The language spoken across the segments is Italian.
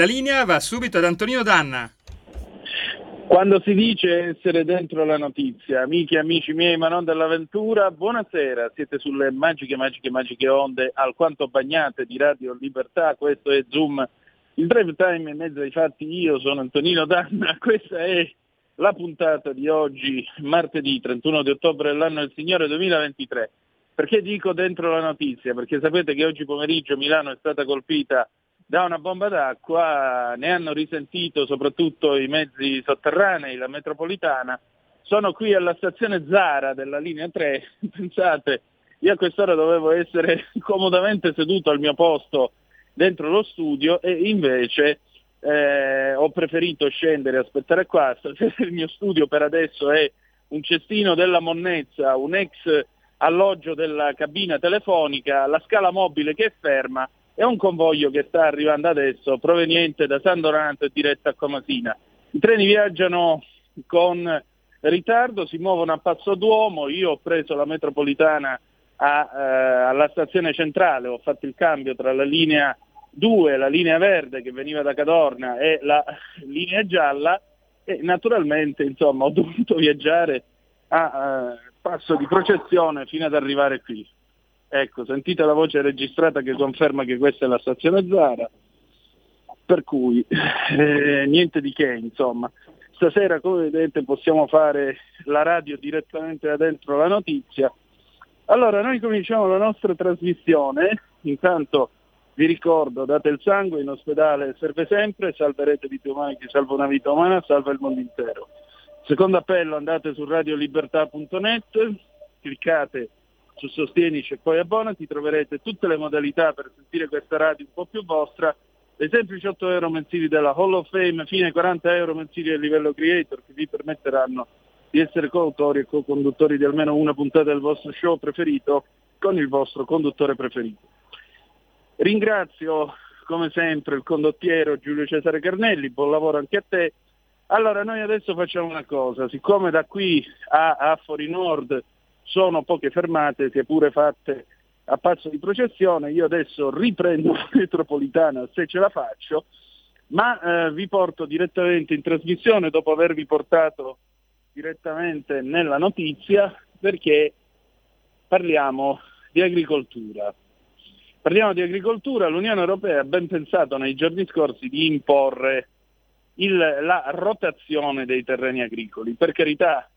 La linea va subito ad Antonino Danna. Quando si dice essere dentro la notizia, amiche e amici miei, ma non dell'avventura, buonasera, siete sulle magiche, magiche, magiche onde alquanto bagnate di Radio Libertà, questo è Zoom, il drive time in mezzo ai fatti, io sono Antonino Danna, questa è la puntata di oggi, martedì 31 di ottobre dell'anno del Signore 2023. Perché dico dentro la notizia? Perché sapete che oggi pomeriggio Milano è stata colpita da una bomba d'acqua, ne hanno risentito soprattutto i mezzi sotterranei, la metropolitana. Sono qui alla stazione Zara della linea 3, pensate, io a quest'ora dovevo essere comodamente seduto al mio posto dentro lo studio e invece eh, ho preferito scendere e aspettare qua. Il mio studio per adesso è un cestino della monnezza, un ex alloggio della cabina telefonica, la scala mobile che è ferma è un convoglio che sta arrivando adesso proveniente da San Donato e diretto a Comasina. I treni viaggiano con ritardo, si muovono a Passo Duomo, io ho preso la metropolitana a, eh, alla stazione centrale, ho fatto il cambio tra la linea 2, la linea verde che veniva da Cadorna e la linea gialla e naturalmente insomma, ho dovuto viaggiare a eh, passo di processione fino ad arrivare qui. Ecco, sentite la voce registrata che conferma che questa è la stazione Zara, per cui eh, niente di che, insomma. Stasera, come vedete, possiamo fare la radio direttamente da dentro la notizia. Allora, noi cominciamo la nostra trasmissione, intanto vi ricordo, date il sangue, in ospedale serve sempre, salverete vite umane, chi salva una vita umana, salva il mondo intero. Secondo appello, andate su radiolibertà.net, cliccate su Sostienici e poi abbonati, troverete tutte le modalità per sentire questa radio un po' più vostra, dei semplici 8 euro mensili della Hall of Fame fino ai 40 euro mensili a livello creator che vi permetteranno di essere coautori e co-conduttori di almeno una puntata del vostro show preferito con il vostro conduttore preferito. Ringrazio come sempre il condottiero Giulio Cesare Carnelli, buon lavoro anche a te. Allora noi adesso facciamo una cosa, siccome da qui a, a Fori Nord sono poche fermate, sia pure fatte a passo di processione, io adesso riprendo la metropolitana se ce la faccio, ma eh, vi porto direttamente in trasmissione dopo avervi portato direttamente nella notizia perché parliamo di agricoltura. Parliamo di agricoltura, l'Unione Europea ha ben pensato nei giorni scorsi di imporre il, la rotazione dei terreni agricoli. Per carità,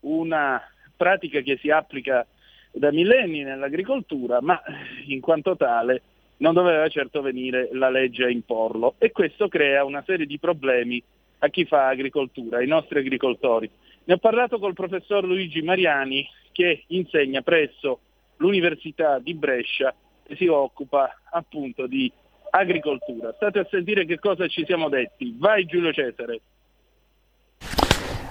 una pratica che si applica da millenni nell'agricoltura, ma in quanto tale non doveva certo venire la legge a imporlo e questo crea una serie di problemi a chi fa agricoltura, ai nostri agricoltori. Ne ho parlato col professor Luigi Mariani che insegna presso l'Università di Brescia e si occupa appunto di agricoltura. State a sentire che cosa ci siamo detti. Vai Giulio Cesare.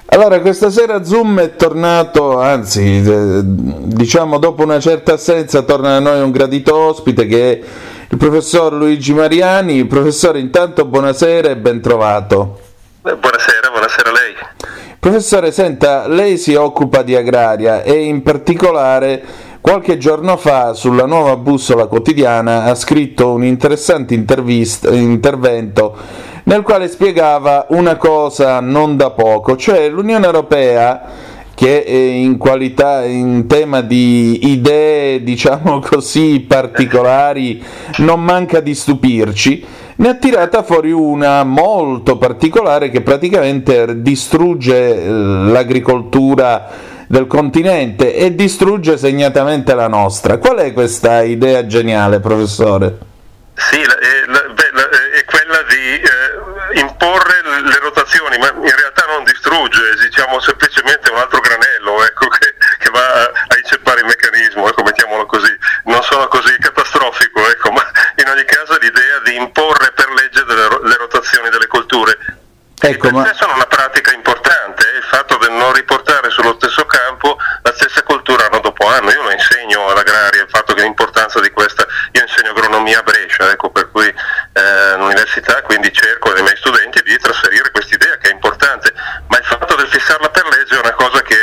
Allora, questa sera Zoom è tornato, anzi, eh, diciamo dopo una certa assenza torna a noi un gradito ospite che è il professor Luigi Mariani. Professore, intanto buonasera e ben trovato. Buonasera, buonasera a lei. Professore, senta, lei si occupa di agraria e in particolare qualche giorno fa sulla nuova bussola quotidiana ha scritto un interessante intervento nel quale spiegava una cosa non da poco, cioè l'Unione Europea che in qualità in tema di idee, diciamo così, particolari non manca di stupirci ne ha tirata fuori una molto particolare che praticamente distrugge eh, l'agricoltura del continente e distrugge segnatamente la nostra. Qual è questa idea geniale, professore? Sì, la, è, la, imporre le rotazioni, ma in realtà non distrugge, diciamo semplicemente un altro granello ecco, che, che, va a, inceppare il meccanismo, ecco, mettiamolo così. Non sono così catastrofico, ecco, ma in ogni caso l'idea di imporre per legge delle, le rotazioni delle colture ecco, ma... sono una pratica importante, eh, il fatto di non riportare sullo stesso campo la stessa coltura anno dopo anno. Io lo insegno all'agraria, il fatto che l'importanza di questa, io insegno agronomia a Brescia, ecco, per cui eh, all'università, quindi cerco nei miei studenti di trasferire questa idea che è importante, ma il fatto del fissarla per legge è una cosa che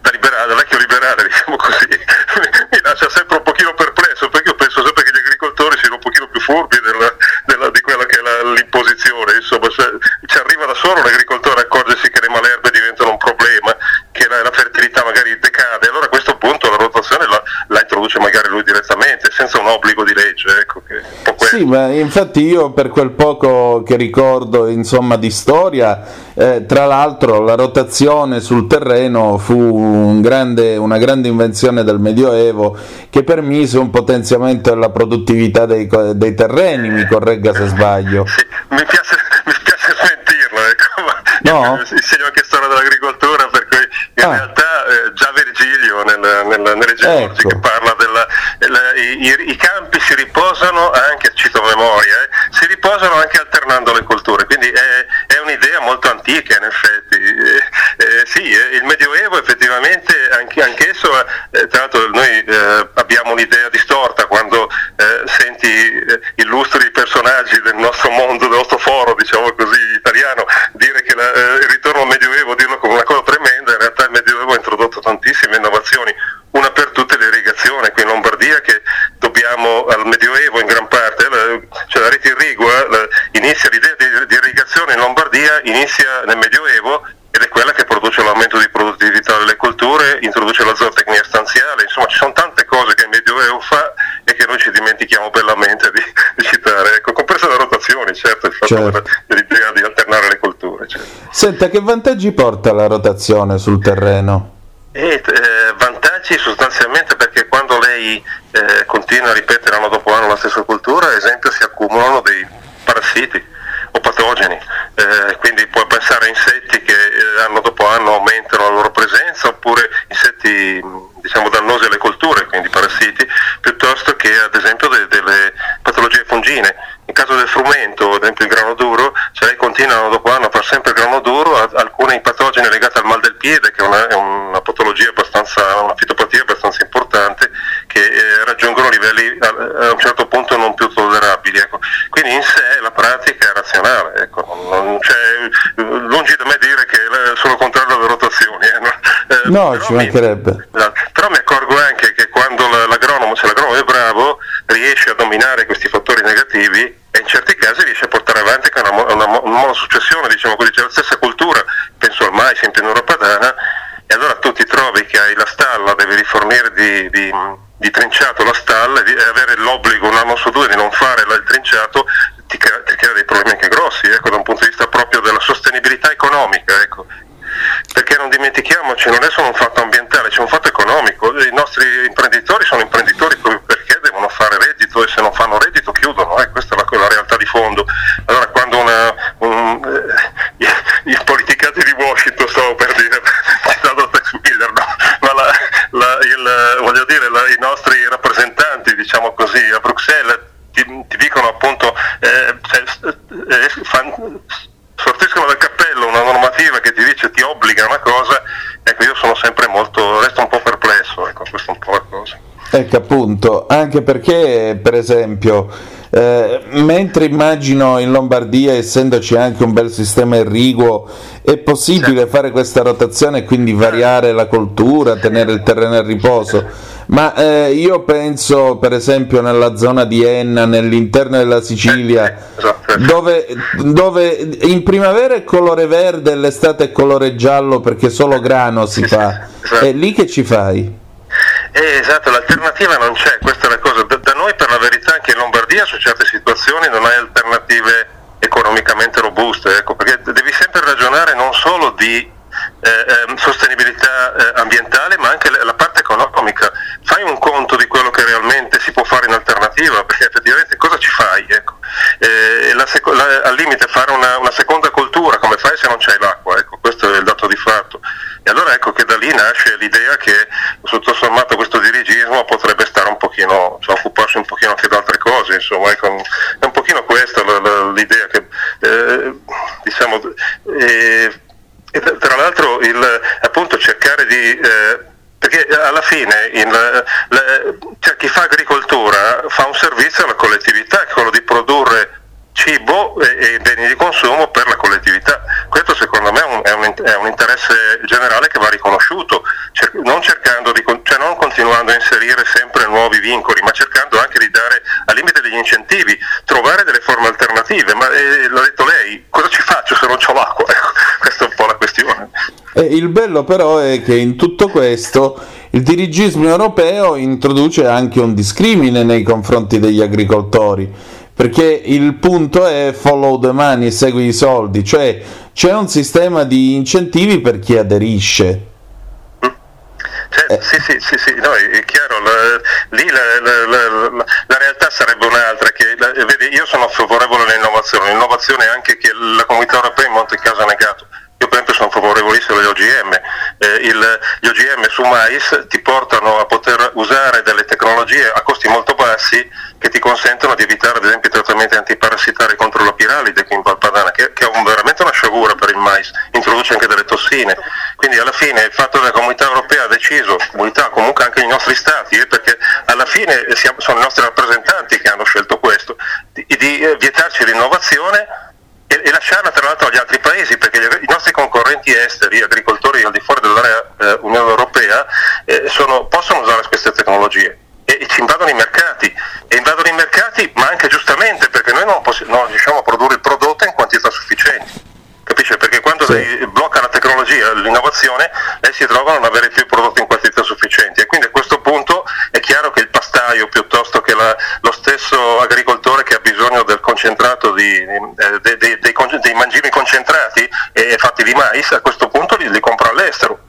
da, liberale, da vecchio liberale, diciamo così, mi lascia sempre un pochino perplesso, perché io penso sempre che gli agricoltori siano un pochino più furbi della, della, di quella che è la, l'imposizione, insomma, cioè, ci arriva da solo l'agricoltore a accorgersi che le malerbe diventano un problema, che la, la fertilità magari decade, allora a questo punto la rotazione la, la, introduce magari lui direttamente, senza un obbligo di legge. Ecco, sì, ma infatti io per quel poco che ricordo insomma, di storia, eh, tra l'altro la rotazione sul terreno fu un grande, una grande invenzione del Medioevo che permise un potenziamento della produttività dei, dei terreni, mi corregga se sbaglio. Sì, mi piace, mi piace sentirlo, ecco, no? insegno anche storia dell'agricoltura, per cui in ah. realtà eh, già Virgilio nel, nel, nelle Georgi ecco. che parla i, i, campi si riposano anche, cito memoria, eh, si riposano anche alternando le colture, quindi è, è un'idea molto antica in effetti. Eh, eh sì, eh, il Medioevo effettivamente anche, anch'esso, eh, tra l'altro noi abbiamo un'idea distorta quando senti illustri personaggi del nostro mondo, del nostro foro, diciamo così, italiano, dire che la, il ritorno al Medioevo, dirlo come una cosa tremenda, in realtà il Medioevo ha introdotto tantissime innovazioni, una per tutte l'irrigazione qui in Lombardia che dobbiamo al Medioevo in gran parte, la, cioè la rete irrigua, la, inizia l'idea di, di inizia nel Medioevo ed è quella che produce l'aumento di produttività delle colture della zootecnia stanziale, insomma ci sono tante cose che il Medioevo fa e che noi ci dimentichiamo bellamente di, di citare, ecco, compresa la rotazione, certo, il fatto certo. dell'idea di alternare le colture. Certo. Senta, che vantaggi porta la rotazione sul terreno? E, eh, vantaggi sostanzialmente perché quando lei eh, continua a ripetere anno dopo anno la stessa cultura, ad esempio si accumulano dei parassiti o patogeni, eh, quindi puoi pensare a insetti che eh, anno dopo anno aumentano la loro presenza oppure insetti diciamo, dannosi alle colture, quindi parassiti, piuttosto che ad esempio de- delle patologie fungine. In caso del frumento, ad esempio il grano duro, se lei continua dopo anno a fare sempre il grano duro, alcuni patogeni legati al mal del piede, che è una, è una patologia abbastanza, una fitopatia abbastanza importante, che eh, raggiungono livelli a, a, un certo punto non più tollerabili. Ecco. Quindi in sé la pratica è razionale, ecco. non, lungi da me dire che sono contrario alle rotazioni. Eh, no, eh, no ci mancherebbe. Mi, però mi accorgo anche che quando l'agronomo, se l'agronomo è bravo, riesce a dominare questi fattori negativi e in certi casi riesce a portare avanti una, una, una monosuccessione, diciamo così, c'è la stessa cultura, penso al mais in pianura padana, e allora tu ti trovi che hai la stalla, devi rifornire di, di, di trinciato la stalla e avere l'obbligo un anno su due di non fare il trinciato ti crea, ti crea dei problemi anche grossi, ecco, da un punto di vista proprio della sostenibilità economica. Ecco perché non dimentichiamoci, non è solo un fatto ambientale, c'è un fatto economico, i nostri imprenditori sono imprenditori perché devono fare reddito e se non fanno reddito chiudono, eh, questa è la, la, realtà di fondo. Allora quando una, un, eh, i, i, politicati di Washington, stavo per dire, citato Tex Miller, no? ma la, la, il, voglio dire, i nostri rappresentanti, diciamo così, a Bruxelles ti, ti dicono appunto, eh, eh, fan, sortiscono dal cappello una normativa che ti dice ti obbliga a una cosa, ecco io sono sempre molto, resto un po' perplesso, ecco questa è un po' la cosa. Appunto, anche perché per esempio, eh, mentre immagino in Lombardia, essendoci anche un bel sistema irriguo, è possibile certo. fare questa rotazione e quindi variare la coltura, tenere il terreno a riposo ma eh, io penso per esempio nella zona di Enna, nell'interno della Sicilia, esatto. dove, dove, in primavera è colore verde e l'estate è colore giallo perché solo grano si fa. Esatto. E lì che ci fai? Eh, esatto, l'alternativa non c'è, questa è la cosa. Da, da noi per la verità anche in Lombardia su certe situazioni non hai alternative economicamente robuste, ecco, perché devi sempre ragionare non solo di eh, ehm, sostenibilità eh, ambientale ma anche la parte economica. Fai un conto di quello che realmente si può fare in alternativa, perché effettivamente cosa ci fai? Ecco. Eh, la seco- la, al limite fare una, una, seconda coltura, come fai se non c'hai l'acqua? Ecco, questo è il dato di fatto. E allora ecco che da lì nasce l'idea che tutto sommato questo dirigismo potrebbe stare un pochino, cioè, occuparsi un pochino anche di altre cose, insomma, ecco, è un pochino questa l'idea che eh, diciamo eh, tra l'altro il, appunto cercare di... Eh, perché alla fine in, le, cioè chi fa agricoltura fa un servizio alla collettività, che è quello di produrre cibo e, e, beni di consumo per la collettività. Secondo me è un, è un, interesse generale che va riconosciuto, cer- non, di, cioè non continuando a inserire sempre nuovi vincoli, ma cercando anche di dare al limite degli incentivi, trovare delle forme alternative. Ma eh, l'ha detto lei, cosa ci faccio se non ho l'acqua? Ecco, questa è un po' la questione. E il bello però è che in tutto questo il dirigismo europeo introduce anche un discrimine nei confronti degli agricoltori perché il punto è follow the money, segui i soldi, cioè c'è un sistema di incentivi per chi aderisce. Cioè, eh. Sì, sì, sì, sì, no, è chiaro, la, lì la, la, la, realtà sarebbe un'altra, che, vedi, io sono favorevole all'innovazione, l'innovazione è anche che la comunità europea in molti casi ha negato. Sono favorevolissimo agli OGM, eh, il, gli OGM su mais ti portano a poter usare delle tecnologie a costi molto bassi che ti consentono di evitare ad esempio i trattamenti antiparassitari contro la piralide qui in Valpadana, che, che è un, veramente una sciagura per il mais, introduce anche delle tossine. Quindi alla fine il fatto che la comunità europea ha deciso, comunità comunque anche i nostri stati, eh, perché alla fine siamo, sono i nostri rappresentanti che hanno scelto questo, di, di eh, vietarci l'innovazione e, e, lasciarla tra l'altro agli altri paesi, perché gli, i nostri concorrenti esteri, agricoltori al di fuori dell'area eh, Unione Europea, eh, sono, possono usare queste tecnologie e, ci invadono i mercati e invadono i mercati ma anche giustamente perché noi non, possi- non riusciamo a produrre il prodotto in quantità sufficienti capisce? perché quando sì. blocca la tecnologia tecnologia, l'innovazione, lei si trova a non avere più prodotti in quantità sufficienti e quindi a questo punto è chiaro che pastaio piuttosto che la, lo stesso agricoltore che ha bisogno del concentrato di, eh, dei, dei, dei, dei, mangimi concentrati e fatti di mais, a questo punto li, li compra all'estero.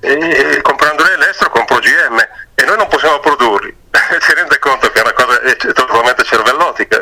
E, e comprandoli all'estero compro GM e noi non possiamo produrli. si rende conto che è una cosa è totalmente cervellotica.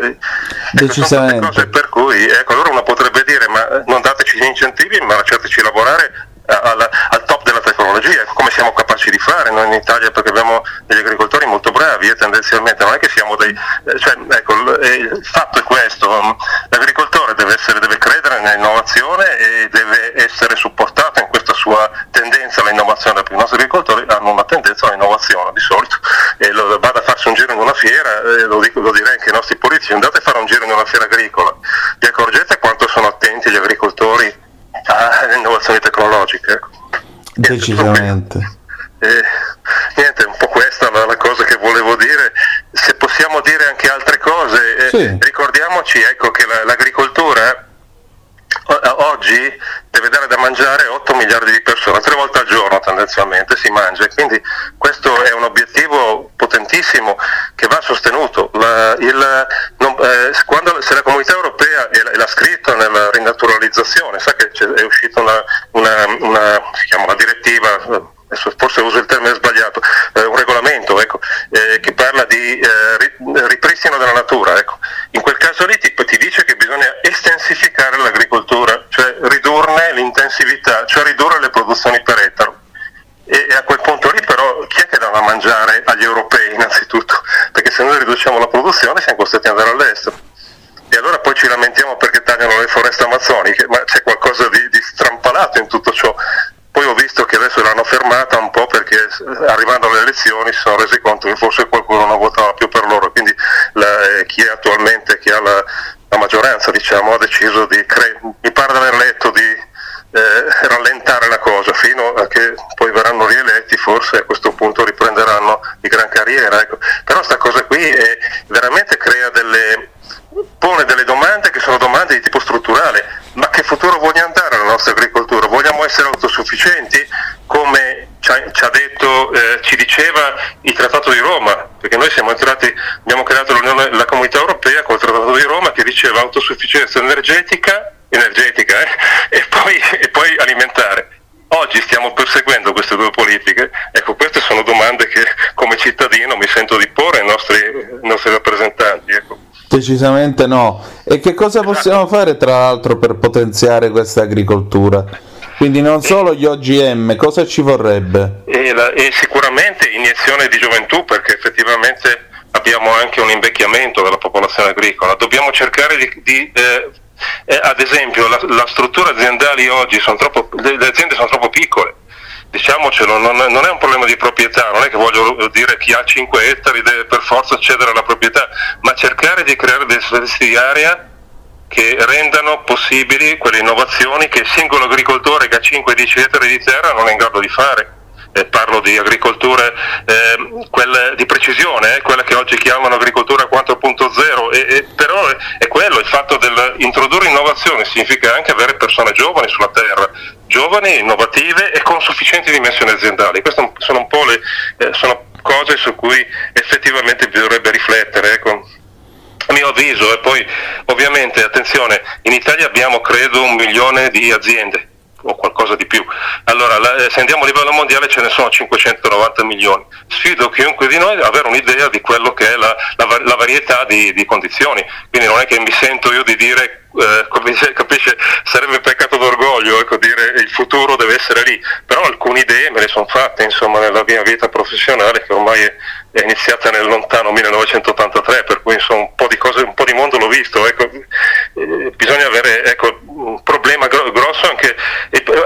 Decisamente. Sono cose per cui ecco, allora uno potrebbe dire ma non dateci gli incentivi ma lasciateci lavorare al, al, top della tecnologia, come siamo capaci di fare noi in Italia perché abbiamo degli agricoltori molto bravi e tendenzialmente non è che siamo dei... Eh, cioè, ecco, il fatto è questo, l'agricoltore deve, essere, deve credere nell'innovazione e deve essere supportato in questa sua tendenza all'innovazione, perché i nostri agricoltori hanno una tendenza all'innovazione di solito e lo, vada a farsi un giro in una fiera, eh, lo, dico, lo direi anche ai nostri politici, andate a fare un giro in una fiera agricola, vi accorgete quanto sono attenti gli agricoltori alle innovazioni tecnologiche. Decisamente. Eh, niente, un po' questa la, la, cosa che volevo dire. Se possiamo dire anche altre cose, eh, sì. ricordiamoci ecco, che la, l'agricoltura oggi deve dare da mangiare 8 miliardi di persone, tre volte al giorno tendenzialmente si mangia, quindi questo è un obiettivo potentissimo che va sostenuto. La, il, non, eh, quando, se la comunità europea l'ha scritto nella rinaturalizzazione, sa che è uscita una, una, una, una direttiva forse uso il termine sbagliato, eh, un regolamento ecco, eh, che parla di eh, ripristino della natura. Ecco. In quel caso lì ti, ti, dice che bisogna estensificare l'agricoltura, cioè ridurne l'intensività, cioè ridurre le produzioni per ettaro. E, e a quel punto lì però chi è che dà da mangiare agli europei innanzitutto? Perché se noi riduciamo la produzione siamo costretti ad andare all'estero. E allora poi ci lamentiamo perché tagliano le foreste amazzoniche, ma c'è qualcosa di, di strampalato in tutto ciò. Poi ho visto che adesso l'hanno fermata un po' perché arrivando alle elezioni si sono resi conto che forse qualcuno non votava più per loro, quindi la, eh, chi è attualmente, chi ha la, la maggioranza diciamo, ha deciso di, cre- mi pare di aver letto, di eh, rallentare la cosa fino a che poi verranno rieletti, forse a questo punto riprenderanno di gran carriera. Ecco. Però sta cosa qui è, veramente crea delle, pone delle domande che sono domande di tipo strutturale. Ma che futuro voglia andare la nostra agricoltura? Vogliamo essere autosufficienti? Come ci ha, ci ha detto, eh, ci diceva il Trattato di Roma, perché noi entrati, abbiamo creato la Comunità Europea con il Trattato di Roma che diceva autosufficienza energetica, energetica eh, e, poi, e poi alimentare. Oggi stiamo perseguendo queste due politiche, ecco queste sono domande che come cittadino mi sento di porre ai nostri, ai nostri rappresentanti. Ecco. Decisamente no. E che cosa possiamo fare tra l'altro per potenziare questa agricoltura? Quindi non solo gli OGM, cosa ci vorrebbe? E, la, e sicuramente iniezione di gioventù perché effettivamente abbiamo anche un invecchiamento della popolazione agricola. Dobbiamo cercare di, di eh, eh, ad esempio, la, la, struttura aziendali oggi sono troppo, le, le aziende sono troppo piccole diciamocelo, non, non, è un problema di proprietà, non è che voglio dire chi ha 5 ettari deve per forza accedere alla proprietà, ma cercare di creare dei servizi di area che rendano possibili quelle innovazioni che il singolo agricoltore che ha 5-10 ettari di terra non è in grado di fare eh, parlo di agricoltura eh, quella di precisione, eh, quella che oggi chiamano agricoltura 4.0, e, e, però è, è, quello, il fatto di introdurre innovazione significa anche avere persone giovani sulla terra, giovani, innovative e con sufficienti dimensioni aziendali. Queste sono un po' le eh, sono cose su cui effettivamente bisognerebbe riflettere. Ecco a mio avviso e poi ovviamente attenzione in Italia abbiamo credo un milione di aziende o qualcosa di più. Allora, eh, se andiamo a livello mondiale ce ne sono 590 milioni. Sfido chiunque di noi ad avere un'idea di quello che è la, la, la varietà di, di, condizioni. Quindi non è che mi sento io di dire, eh, capisce, sarebbe peccato d'orgoglio ecco, dire il futuro deve essere lì, però alcune idee me le sono fatte insomma, nella mia vita professionale che ormai è, è iniziata nel lontano 1983, per cui insomma, un po' di cose, un po' di mondo l'ho visto. Ecco, eh, bisogna avere ecco, un problema grosso anche,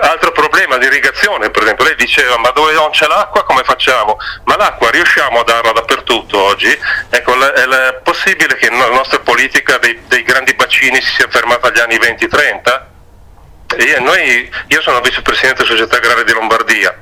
altro problema di irrigazione, per esempio, lei diceva ma dove non c'è l'acqua come facciamo? Ma l'acqua riusciamo a darla dappertutto oggi? Ecco, è, è possibile che la nostra politica dei, dei grandi bacini si sia fermata agli anni 20-30? Noi, io sono vicepresidente della Società Agraria di Lombardia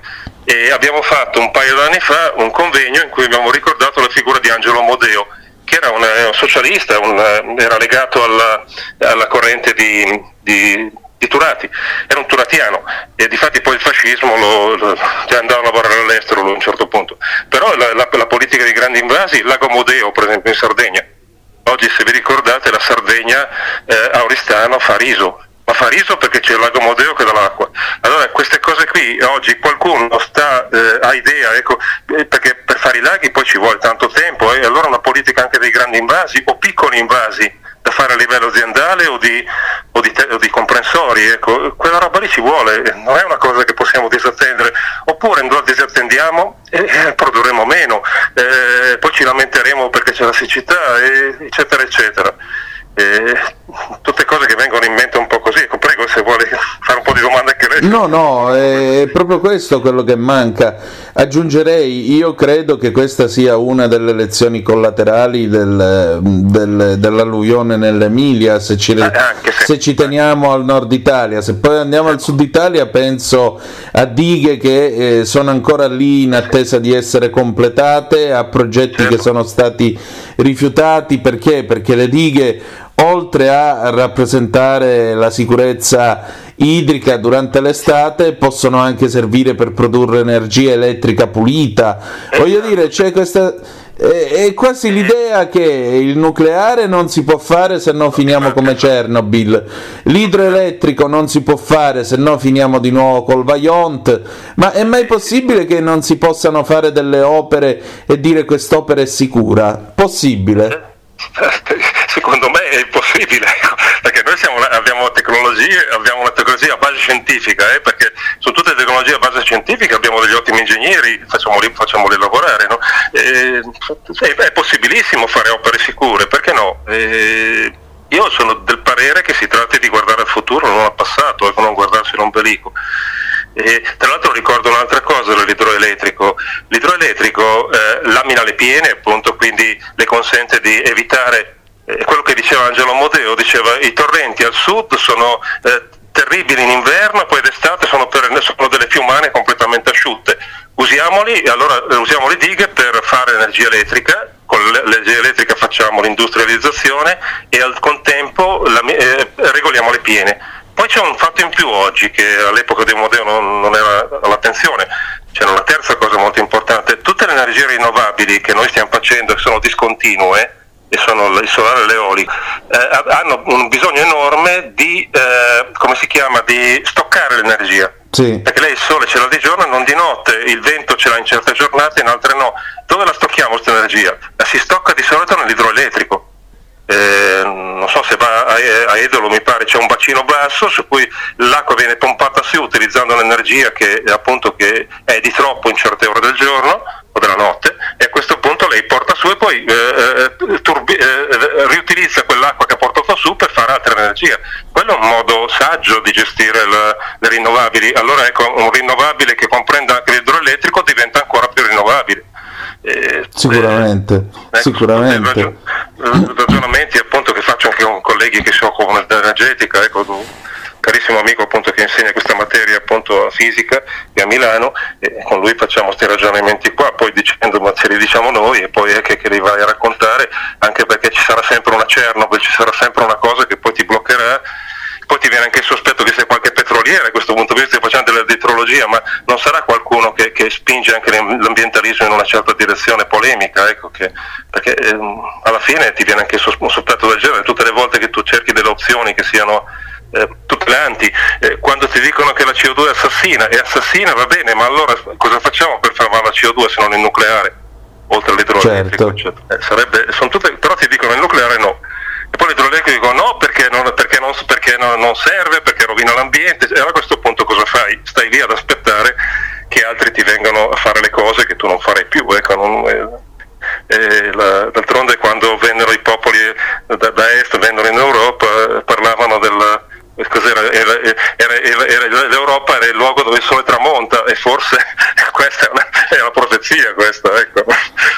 e abbiamo fatto un paio d'anni fa un convegno in cui abbiamo ricordato la figura di Angelo Modeo, che era un, un socialista, un, era legato alla, alla corrente di, di, di Turati, era un turatiano. E difatti poi il fascismo lo, lo, cioè andava a lavorare all'estero a un certo punto. Però la, la, la politica dei grandi invasi, lago Modeo per esempio in Sardegna, oggi se vi ricordate la Sardegna eh, a Oristano fa riso, ma fa riso perché c'è il lago Modeo che dà l'acqua. Allora queste cose qui oggi qualcuno sta, eh, ha idea, ecco, eh, perché per fare i laghi poi ci vuole tanto tempo e eh, allora una politica anche dei grandi invasi o piccoli invasi da fare a livello aziendale o di, o di, te, o di comprensori, ecco, quella roba lì ci vuole, non è una cosa che possiamo disattendere, oppure lo disattendiamo e, e produrremo meno, eh, poi ci lamenteremo perché c'è la siccità, eccetera, eccetera. Tutte cose che vengono in mente un po' così. Ecco, prego se vuole fare un po' di domande anche lei. No, no, è proprio questo quello che manca. Aggiungerei, io credo che questa sia una delle lezioni collaterali del, del, dell'alluvione nell'Emilia, se ci, eh, se ci, teniamo al nord Italia. Se poi andiamo al sud Italia penso a dighe che eh, sono ancora lì in attesa di essere completate, a progetti certo. che sono stati rifiutati. Perché? Perché le dighe oltre a rappresentare la sicurezza idrica durante l'estate, possono anche servire per produrre energia elettrica pulita. Voglio dire, c'è questa è quasi l'idea che il nucleare non si può fare se no finiamo come Chernobyl, l'idroelettrico non si può fare se no finiamo di nuovo col Vajont, ma è mai possibile che non si possano fare delle opere e dire quest'opera è sicura? Possibile? secondo me è impossibile, ecco, perché noi siamo, abbiamo tecnologie, abbiamo una tecnologia a base scientifica, eh, perché su tutte le tecnologie a base scientifica abbiamo degli ottimi ingegneri, facciamoli, facciamoli lavorare, no? e, è possibilissimo fare opere sicure, perché no? E, io sono del parere che si tratti di guardare al futuro, non al passato, ecco, non guardarsi l'ombelico. E, tra l'altro ricordo un'altra cosa dell'idroelettrico, l'idroelettrico eh, lamina le piene, appunto, quindi le consente di evitare eh, quello che diceva Angelo Modeo, diceva i torrenti al sud sono eh, terribili in inverno, poi d'estate sono, per, sono delle fiumane completamente asciutte. Usiamoli, allora eh, usiamo le dighe per fare energia elettrica, con l'energia elettrica facciamo l'industrializzazione e al contempo la, eh, regoliamo le piene. Poi c'è un fatto in più oggi che all'epoca di Modeo non, non era all'attenzione, c'è una terza cosa molto importante, tutte le energie rinnovabili che noi stiamo facendo che sono discontinue, e sono il solare e l'eolico, eh, hanno un bisogno enorme di, eh, come si chiama, di stoccare l'energia. Sì. Perché lei il sole ce l'ha di giorno e non di notte, il vento ce l'ha in certe giornate, in altre no. Dove la stocchiamo questa energia? La si stocca di solito nell'idroelettrico. Eh, non so se va a, a, Edolo, mi pare c'è un bacino basso su cui l'acqua viene pompata su utilizzando un'energia che, appunto, che è di troppo in certe ore del giorno o della notte e a questo punto lei porta su e poi eh, eh, riutilizza quell'acqua che ha portato su per fare altra energia. Quello è un modo saggio di gestire le, le rinnovabili. Allora ecco, un rinnovabile che comprenda anche l'idroelettrico diventa ancora più rinnovabile. Eh, sicuramente, eh, ecco, sicuramente. Ragion- ragionamenti appunto che faccio anche con colleghi che si occupano dell'energetica, ecco, carissimo amico appunto che insegna questa materia appunto a fisica e a Milano e con lui facciamo questi ragionamenti qua, poi dicendo ma ce li diciamo noi e poi è che, che li vai a raccontare anche perché ci sarà sempre una Chernobyl, ci sarà sempre una cosa che poi ti bloccherà. Poi ti viene anche il sospetto che sia qualche petroliere a questo punto di vista facendo della dietrologia, ma non sarà qualcuno che, che, spinge anche l'ambientalismo in una certa direzione polemica, ecco, che, perché ehm, alla fine ti viene anche un sospetto del genere, tutte le volte che tu cerchi delle opzioni che siano eh, tutelanti, eh, quando ti dicono che la CO2 è assassina, è assassina va bene, ma allora cosa facciamo per fermare la CO2 se non il nucleare? Oltre all'idroelettrico, certo. eh, sarebbe, tutte, però ti dicono il nucleare no. E poi l'idroelettrico no perché, non, perché, non, perché non, non, serve, perché rovina l'ambiente, e a questo punto cosa fai? Stai lì ad aspettare che altri ti vengano a fare le cose che tu non farai più. Ecco, non, eh, la, d'altronde quando vennero i popoli da, da est, vennero in Europa, eh, parlavano del, Cos'era? Era, era, era, l'Europa era il luogo dove il sole tramonta e forse questa è una, è una profezia questa, ecco,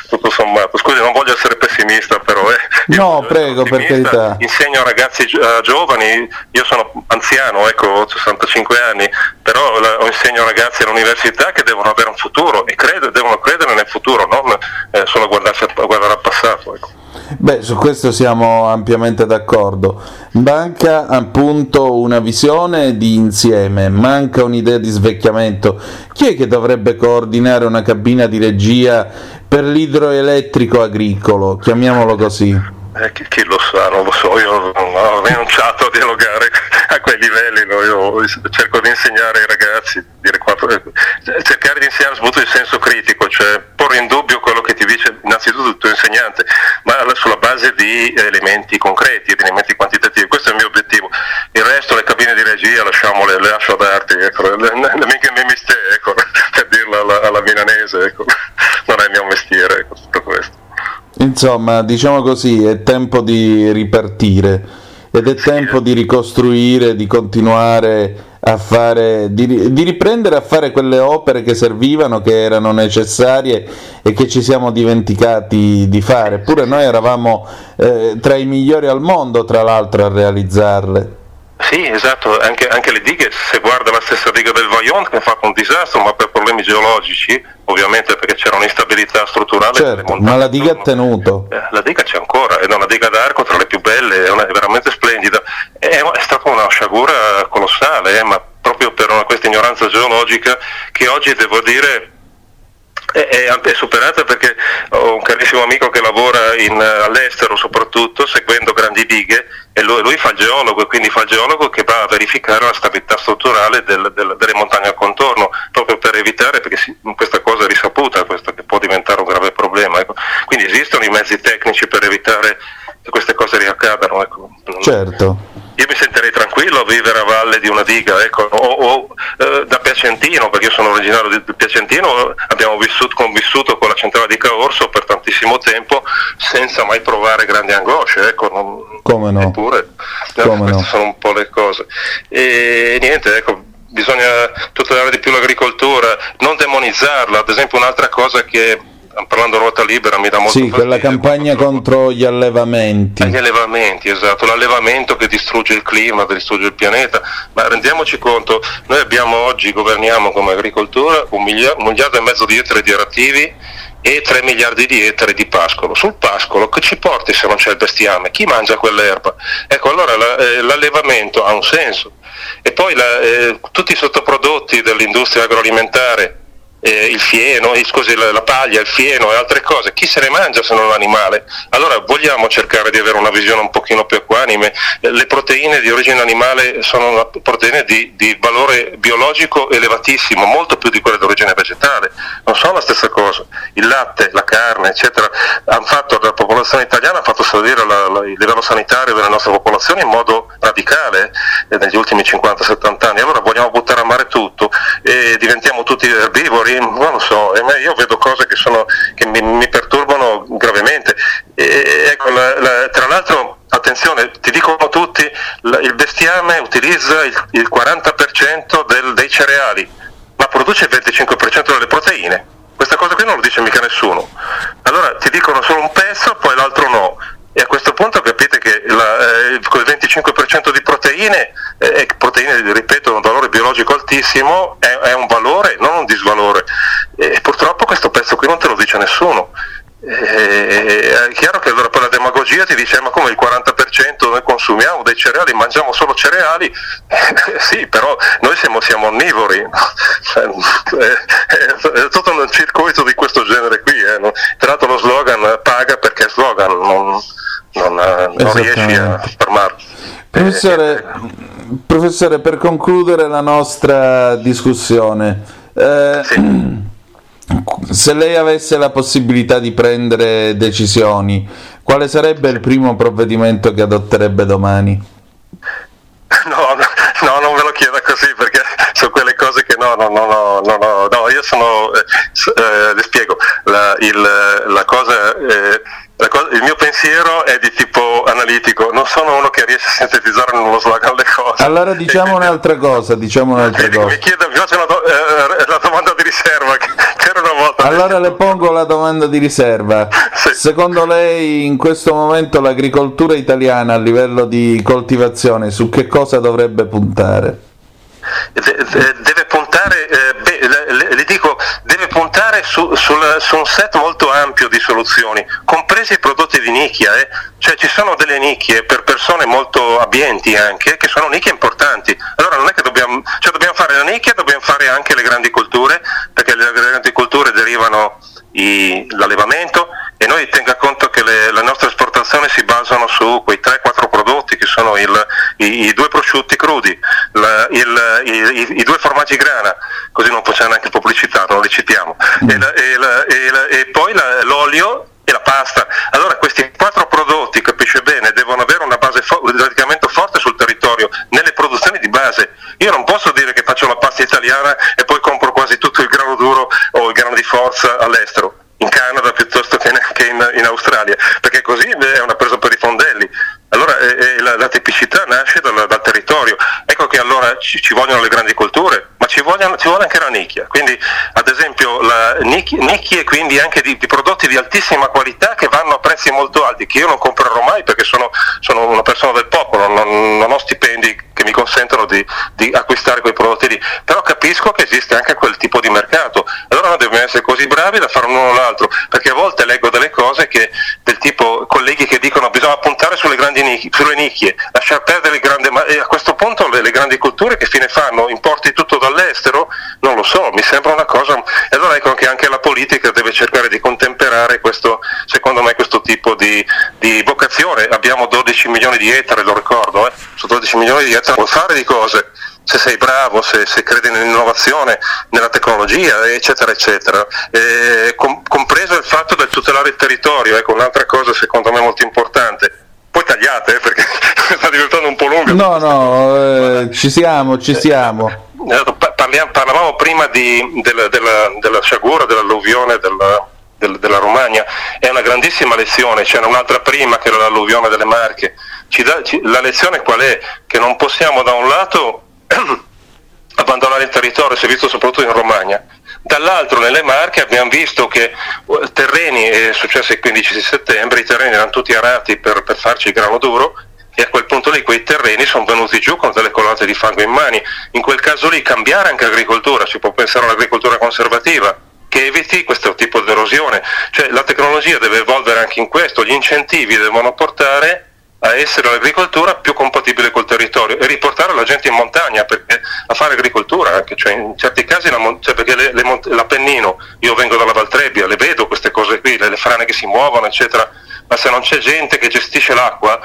tutto sommato. Scusi, non voglio essere pessimista però. Eh. No, prego, per carità. Insegno a ragazzi uh, giovani, io sono anziano, ecco, ho 65 anni, però la, insegno a ragazzi all'università che devono avere un futuro e credo, devono credere nel futuro, non eh, solo guardarsi a, guardare al passato. Ecco. Beh, su questo siamo ampiamente d'accordo. Manca appunto una visione di insieme, manca un'idea di svecchiamento. Chi è che dovrebbe coordinare una cabina di regia per l'idroelettrico agricolo? Chiamiamolo così. Eh, chi, chi, lo sa, non lo so, io non ho rinunciato a dialogare a quei livelli, no? io cerco di insegnare ai ragazzi, quanto, eh, cercare di insegnare soprattutto il senso critico, cioè porre in dubbio quello che innanzitutto il tuo insegnante, ma sulla base di elementi concreti, di elementi quantitativi, questo è il mio obiettivo. Il resto, le cabine di regia, lasciamole, le lascio ad arti, ecco, mica il mio mestiere, ecco, per dirla alla, alla milanese, ecco. non è il mio mestiere, ecco, tutto questo. Insomma, diciamo così, è tempo di ripartire ed è tempo di ricostruire, di continuare a fare, di, di, riprendere a fare quelle opere che servivano, che erano necessarie e che ci siamo dimenticati di fare. Eppure noi eravamo eh, tra i migliori al mondo, tra l'altro, a realizzarle. Sì, esatto, anche, anche, le dighe, se guarda la stessa diga del Vaillant che ha fatto un disastro, ma per problemi geologici, ovviamente perché c'era un'instabilità strutturale. Certo, ma la diga ha tenuto. Eh, la diga c'è ancora, è una diga d'arco tra le più belle, è, una, è veramente splendida. È, è, stata una sciagura colossale, eh, ma proprio per una, questa ignoranza geologica che oggi devo dire è, è, superata perché ho un carissimo amico che lavora in, all'estero soprattutto seguendo grandi dighe e lui, lui, fa il geologo e quindi fa il geologo che va a verificare la stabilità strutturale del, del, delle montagne al contorno proprio per evitare perché si, questa cosa è risaputa questa che può diventare un grave problema ecco. quindi esistono i mezzi tecnici per evitare che queste cose riaccadano ecco. certo io mi sentirei tranquillo a vivere a valle di una diga, ecco, o, o eh, da Piacentino, perché io sono originario di, Piacentino, abbiamo vissuto, convissuto con la centrale di Caorso per tantissimo tempo senza mai provare grandi angosce, ecco, non, come no? Eppure, come queste no? sono un po' le cose. E niente, ecco, bisogna tutelare di più l'agricoltura, non demonizzarla, ad esempio un'altra cosa che parlando ruota libera mi dà molto Sì, quella campagna contro gli allevamenti. Gli allevamenti, esatto, l'allevamento che distrugge il clima, che distrugge il pianeta, ma rendiamoci conto, noi abbiamo oggi, governiamo come agricoltura un miliardo, un miliardo e mezzo di ettari di reattivi e 3 miliardi di ettari di pascolo. Sul pascolo che ci porti se non c'è il bestiame? Chi mangia quell'erba? Ecco, allora la, eh, l'allevamento ha un senso. E poi la, eh, tutti i sottoprodotti dell'industria agroalimentare eh, il fieno, eh, scusi, la, la, paglia, il fieno e altre cose, chi se ne mangia se non l'animale? Allora vogliamo cercare di avere una visione un pochino più equanime. Eh, le proteine di origine animale sono proteine di, di, valore biologico elevatissimo, molto più di quelle di origine vegetale, non sono la stessa cosa. Il latte, la carne, eccetera, hanno fatto la popolazione italiana ha fatto salire la, la, il livello sanitario della nostra popolazione in modo radicale eh, negli ultimi 50-70 anni. Allora vogliamo buttare a mare tutto e diventiamo tutti erbivori non lo so, io vedo cose che, sono, che mi, mi, perturbano gravemente. E, ecco, la, la, tra l'altro, attenzione, ti dicono tutti, la, il bestiame utilizza il, il 40% del, dei cereali, ma produce il 25% delle proteine. Questa cosa qui non lo dice mica nessuno. Allora ti dicono solo un pezzo, poi l'altro no. E a questo punto capite che la, eh, il 25% di proteine, eh, proteine ripeto, un valore biologico altissimo, è, è un valore, non un disvalore. E purtroppo questo pezzo qui non te lo dice nessuno. è chiaro che allora poi la demagogia ti dice ma come il 40% noi consumiamo dei cereali, mangiamo solo cereali, sì però noi siamo, siamo onnivori, cioè, è, è, tutto un circuito di questo genere qui, eh. tra l'altro lo slogan paga perché è slogan, non, non, eh, non riesci a fermarlo. Professore, professore, per concludere la nostra discussione, eh, sì. se lei avesse la possibilità di prendere decisioni, quale sarebbe il primo provvedimento che adotterebbe domani? No, no, no non ve lo chieda così perché sono quelle cose che no, no, no, no, no, no io sono, eh, eh, le spiego, la, il, la cosa... Cosa, il mio pensiero è di tipo analitico, non sono uno che riesce a sintetizzare in uno slogan le cose. Allora diciamo un'altra cosa, diciamo un'altra cosa. Mi, chiedo, mi faccio una do, eh, la domanda di riserva, che, era una volta. Allora le pongo la domanda di riserva. Sì. Secondo lei in questo momento l'agricoltura italiana a livello di coltivazione su che cosa dovrebbe puntare? De, de, deve puntare, eh, andare su, sul, su, un set molto ampio di soluzioni, compresi i prodotti di nicchia, eh? cioè ci sono delle nicchie per persone molto abbienti anche, che sono nicchie importanti. Allora non è che dobbiamo, cioè dobbiamo fare la nicchia, dobbiamo fare anche le grandi culture, perché le grandi culture derivano i, l'allevamento e noi tenga conto che le, le, nostre esportazioni si basano su quei 3-4 che sono il, i, i, due prosciutti crudi, la, il, i, i, due formaggi grana, così non facciamo neanche pubblicità, non li citiamo, mm. e, la, e, e, poi l'olio e la pasta. Allora questi quattro prodotti, capisce bene, devono avere una base fo- radicamento forte sul territorio, nelle produzioni di base. Io non posso dire che faccio la pasta italiana e poi compro quasi tutto il grano duro o il grano di forza all'estero in Canada piuttosto che in, che in, in Australia, perché così è una presa per i fondelli. Eh, eh, la, la, tipicità nasce dal, dal, territorio. Ecco che allora ci, ci, vogliono le grandi culture, ma ci, vogliono, ci vuole anche la nicchia. Quindi ad esempio nicchie, nicchie quindi anche di, di, prodotti di altissima qualità che vanno a prezzi molto alti, che io non comprerò mai perché sono, sono una persona del popolo, non, non ho stipendi che mi consentono di, di, acquistare quei prodotti lì. Però capisco che esiste anche quel tipo di mercato. Allora non dobbiamo essere così bravi da fare uno o l'altro, perché a volte leggo delle cose che, del tipo colleghi che dicono bisogna puntare sulle grandi nicchie, sulle nicchie, lasciar perdere il grande, ma a questo punto le, le, grandi culture che fine fanno? Importi tutto dall'estero? Non lo so, mi sembra una cosa. E allora ecco che anche la politica deve cercare di contemperare questo, secondo me, questo tipo di, di vocazione. Abbiamo 12 milioni di ettari, lo ricordo, eh? su 12 milioni di ettari puoi fare di cose se sei bravo, se, se credi nell'innovazione, nella tecnologia, eccetera, eccetera. Eh, com- compreso il fatto del tutelare il territorio, ecco un'altra cosa secondo me molto importante. Tagliate, eh, perché sta diventando un po' lunga. No, no, eh, ci siamo, ci siamo. Eh, parliamo, parlavamo prima di, della, della, della, sciagura, dell'alluvione della, del, della Romagna, è una grandissima lezione, c'era un'altra prima che era l'alluvione delle Marche ci dà, ci, la lezione qual è? Che non possiamo da un lato abbandonare il territorio, si è visto soprattutto in Romagna, dall'altro nelle Marche abbiamo visto che uh, terreni, è successo il 15 di settembre, i terreni erano tutti arati per, per farci il grano duro e a quel punto lì quei terreni sono venuti giù con delle colate di fango in mani. In quel caso lì cambiare anche agricoltura, si può pensare all'agricoltura conservativa, che eviti questo tipo di erosione. Cioè la tecnologia deve evolvere anche in questo, gli incentivi devono portare a essere un'agricoltura più compatibile col territorio e riportare la gente in montagna perché, a fare agricoltura anche, cioè in certi casi la, cioè perché le, le, l'Appennino, io vengo dalla Valtrebbia, le vedo queste cose qui, le, le frane che si muovono eccetera, ma se non c'è gente che gestisce l'acqua,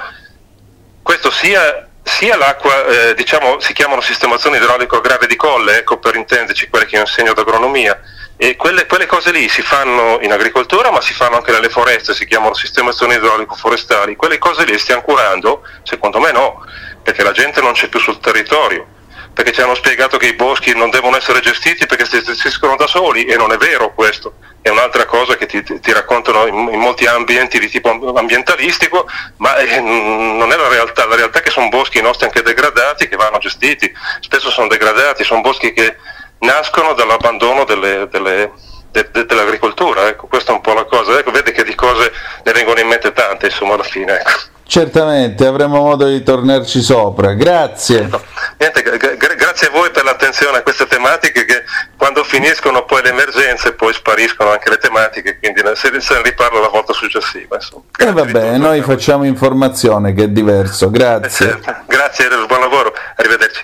questo sia sia l'acqua, eh, diciamo, si chiamano sistemazioni idraulico-agrarie di colle, ecco per intenderci quelle che io insegno d'agronomia, e quelle, quelle, cose lì si fanno in agricoltura, ma si fanno anche nelle foreste, si chiamano sistemazioni idraulico-forestali. Quelle cose lì stiamo curando? Secondo me no, perché la gente non c'è più sul territorio, perché ci hanno spiegato che i boschi non devono essere gestiti perché si gestiscono da soli e non è vero questo. È un'altra cosa che ti, ti raccontano in, in, molti ambienti di tipo ambientalistico, ma eh, non è la realtà. La realtà è che sono boschi nostri anche degradati che vanno gestiti. Spesso sono degradati, sono boschi che nascono dall'abbandono delle, delle, de, de, dell'agricoltura, ecco, questa è un po' la cosa, ecco, vede che di cose ne vengono in mente tante, insomma, alla fine. Ecco. Certamente, avremo modo di tornarci sopra, grazie. No, niente, gra- grazie a voi per l'attenzione a queste tematiche che quando finiscono poi le emergenze poi spariscono anche le tematiche, quindi se, se ne riparla la volta successiva. E eh, va bene, noi facciamo informazione che è diverso, grazie. Eh, certo. Grazie, buon lavoro, arrivederci.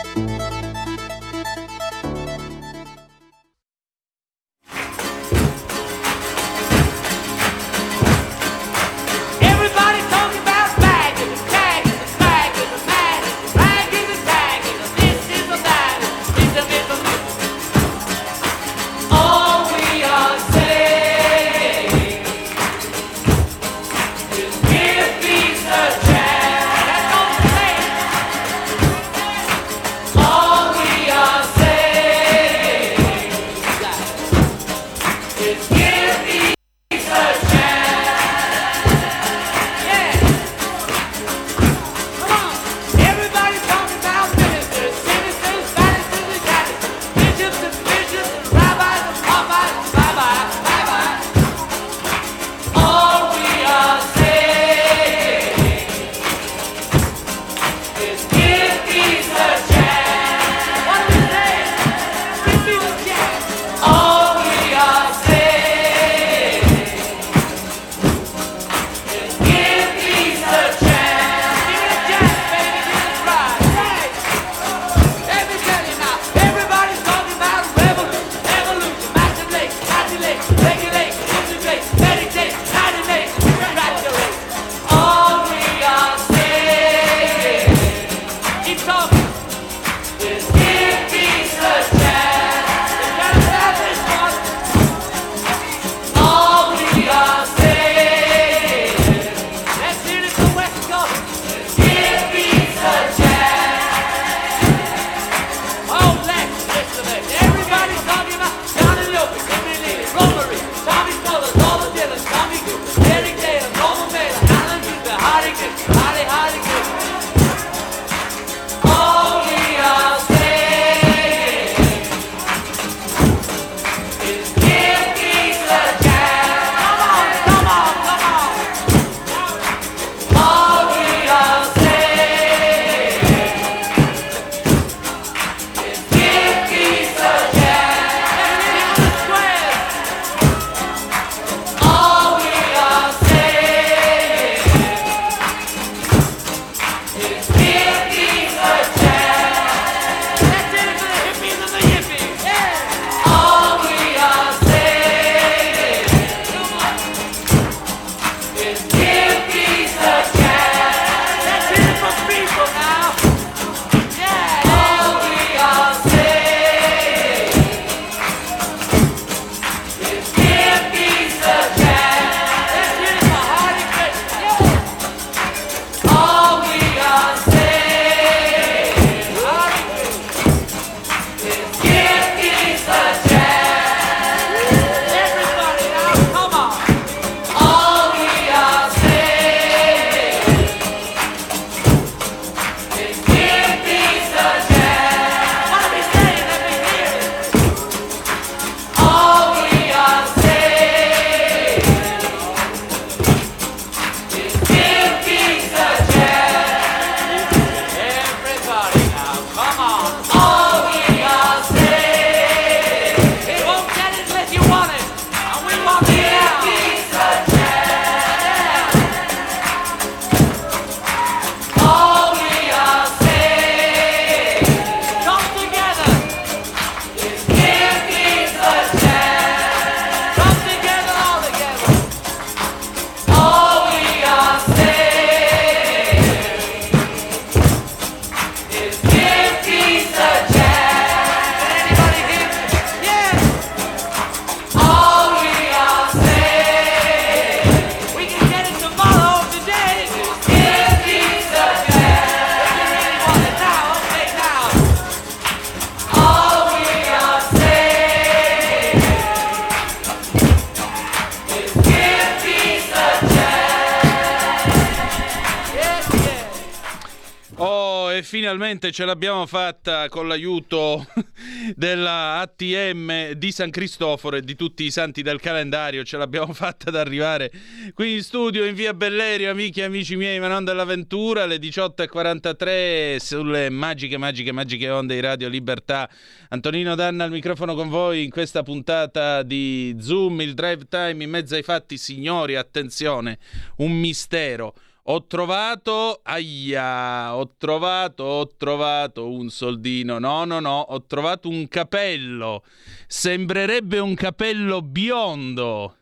Finalmente ce l'abbiamo fatta con l'aiuto della ATM di San Cristoforo e di tutti i santi del calendario. Ce l'abbiamo fatta ad arrivare qui in studio in via Bellerio, amici e amici miei, ma non dell'avventura, alle 18.43 sulle magiche, magiche, magiche onde di Radio Libertà. Antonino Danna al microfono con voi in questa puntata di Zoom, il drive time in mezzo ai fatti. Signori, attenzione, un mistero. Ho trovato, aia, ho trovato, ho trovato un soldino. No, no, no, ho trovato un capello. Sembrerebbe un capello biondo.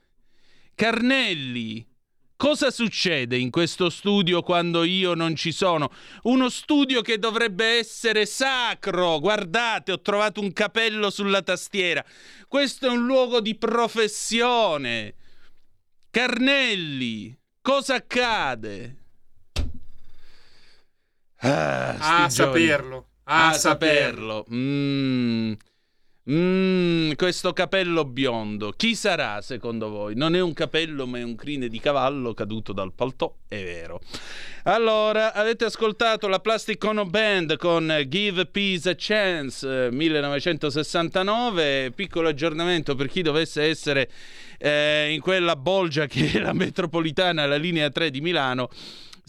Carnelli, cosa succede in questo studio quando io non ci sono? Uno studio che dovrebbe essere sacro. Guardate, ho trovato un capello sulla tastiera. Questo è un luogo di professione. Carnelli, Cosa accade? Ah, a saperlo. A, a saperlo. Mm. Mm, questo capello biondo, chi sarà secondo voi? Non è un capello, ma è un crine di cavallo caduto dal paltò, è vero. Allora, avete ascoltato la Plastic Ono Band con Give Peace a Chance 1969, eh, piccolo aggiornamento per chi dovesse essere eh, in quella bolgia che è la metropolitana, la linea 3 di Milano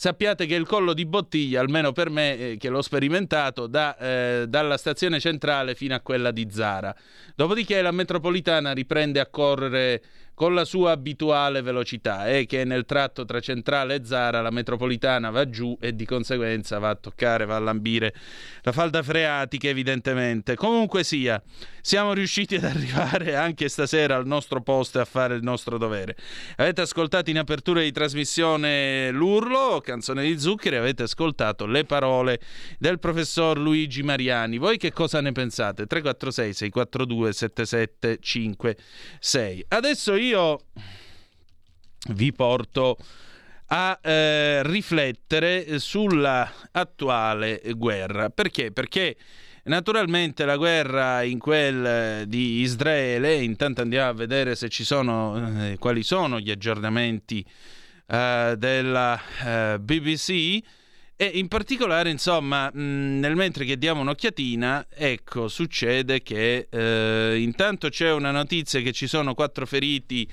sappiate che il collo di bottiglia, almeno per me eh, che l'ho sperimentato, da, eh, dalla stazione centrale fino a quella di Zara. Dopodiché la metropolitana riprende a correre con la sua abituale velocità e che nel tratto tra centrale e Zara la metropolitana va giù e di conseguenza va a toccare, va a lambire la falda freatica evidentemente. Comunque sia, siamo riusciti ad arrivare anche stasera al nostro posto e a fare il nostro dovere. Avete ascoltato in apertura di trasmissione l'urlo, canzone di Zuccheri, avete ascoltato le parole del professor Luigi Mariani. Voi che cosa ne pensate? 346 642 7756. Adesso io io vi porto a eh, riflettere sulla attuale guerra. Perché? Perché naturalmente la guerra in quel di Israele, intanto andiamo a vedere se ci sono eh, quali sono gli aggiornamenti eh, della eh, BBC e in particolare, insomma, mh, nel mentre che diamo un'occhiatina, ecco, succede che eh, intanto c'è una notizia che ci sono quattro feriti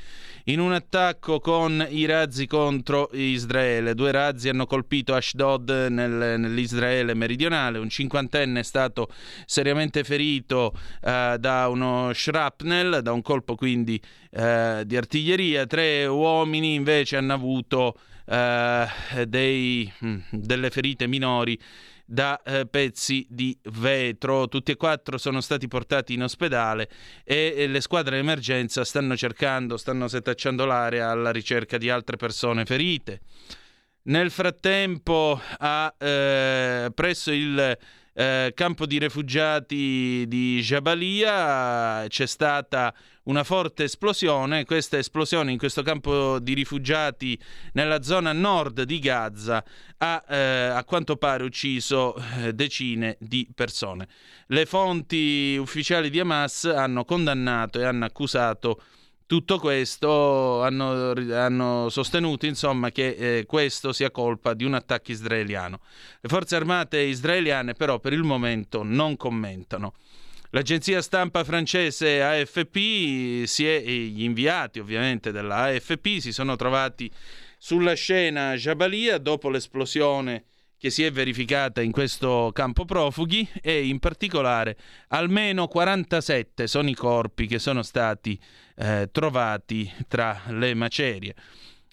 in un attacco con i razzi contro Israele. Due razzi hanno colpito Ashdod nel, nell'Israele meridionale. Un cinquantenne è stato seriamente ferito eh, da uno shrapnel, da un colpo quindi eh, di artiglieria. Tre uomini invece hanno avuto dei, mm, delle ferite minori da eh, pezzi di vetro. Tutti e quattro sono stati portati in ospedale e, e le squadre di emergenza stanno cercando, stanno setacciando l'area alla ricerca di altre persone ferite. Nel frattempo, a, eh, presso il eh, campo di rifugiati di Jabalia c'è stata una forte esplosione. Questa esplosione in questo campo di rifugiati nella zona nord di Gaza ha eh, a quanto pare ucciso eh, decine di persone. Le fonti ufficiali di Hamas hanno condannato e hanno accusato tutto questo hanno, hanno sostenuto insomma, che eh, questo sia colpa di un attacco israeliano. Le forze armate israeliane però per il momento non commentano. L'agenzia stampa francese AFP, si è, gli inviati ovviamente della AFP si sono trovati sulla scena Jabalia dopo l'esplosione che si è verificata in questo campo profughi e in particolare almeno 47 sono i corpi che sono stati eh, trovati tra le macerie.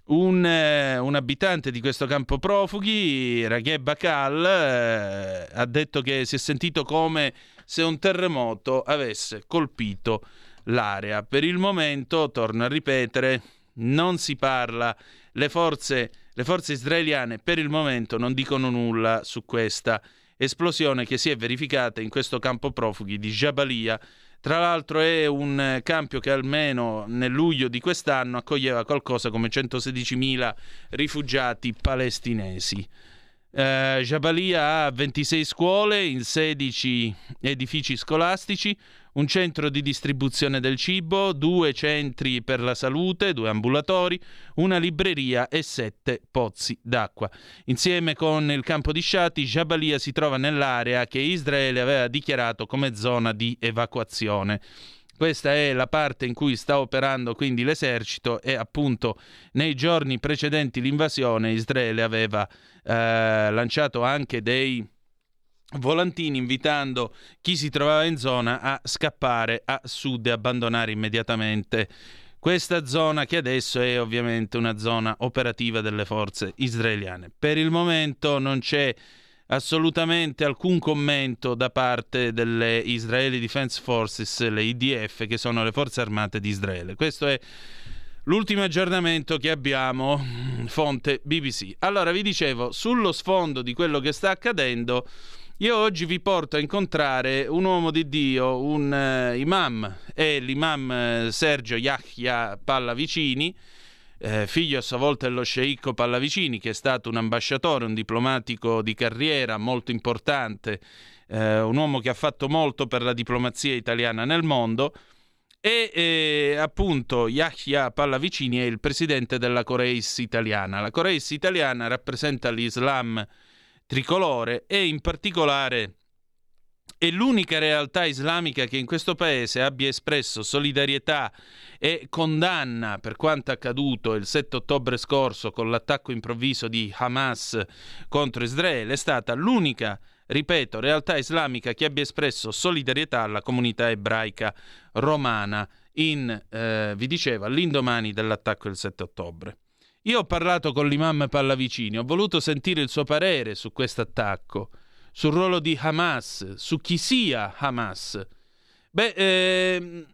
Un, eh, un, abitante di questo campo profughi, Ragheb Bakal, eh, ha detto che si è sentito come se un terremoto avesse colpito l'area. Per il momento, torno a ripetere, non si parla, le forze le forze israeliane per il momento non dicono nulla su questa esplosione che si è verificata in questo campo profughi di Jabalia. Tra l'altro è un campo che almeno nel luglio di quest'anno accoglieva qualcosa come 116.000 rifugiati palestinesi. Uh, Jabalia ha 26 scuole in 16 edifici scolastici, un centro di distribuzione del cibo, due centri per la salute, due ambulatori, una libreria e sette pozzi d'acqua. Insieme con il campo di Shati, Jabalia si trova nell'area che Israele aveva dichiarato come zona di evacuazione. Questa è la parte in cui sta operando quindi l'esercito e appunto nei giorni precedenti l'invasione Israele aveva eh, lanciato anche dei volantini invitando chi si trovava in zona a scappare a sud e abbandonare immediatamente questa zona che adesso è ovviamente una zona operativa delle forze israeliane. Per il momento non c'è assolutamente alcun commento da parte delle Israeli Defense Forces, le IDF, che sono le forze armate di Israele. Questo è l'ultimo aggiornamento che abbiamo, fonte BBC. Allora vi dicevo, sullo sfondo di quello che sta accadendo, io oggi vi porto a incontrare un uomo di Dio, un uh, imam, è l'imam uh, Sergio Yahya Pallavicini, eh, figlio a sua volta dello sceicco Pallavicini, che è stato un ambasciatore, un diplomatico di carriera molto importante, eh, un uomo che ha fatto molto per la diplomazia italiana nel mondo. E eh, appunto Yahya Pallavicini è il presidente della Coreis italiana. La Coreis italiana rappresenta l'Islam tricolore e in particolare è l'unica realtà islamica che in questo paese abbia espresso solidarietà e condanna per quanto accaduto il 7 ottobre scorso con l'attacco improvviso di Hamas contro Israele. È stata l'unica, ripeto, realtà islamica che abbia espresso solidarietà alla comunità ebraica romana in, eh, vi dicevo, all'indomani dell'attacco del 7 ottobre. Io ho parlato con l'imam Pallavicini, ho voluto sentire il suo parere su questo attacco, sul ruolo di Hamas, su chi sia Hamas. Beh, ehm,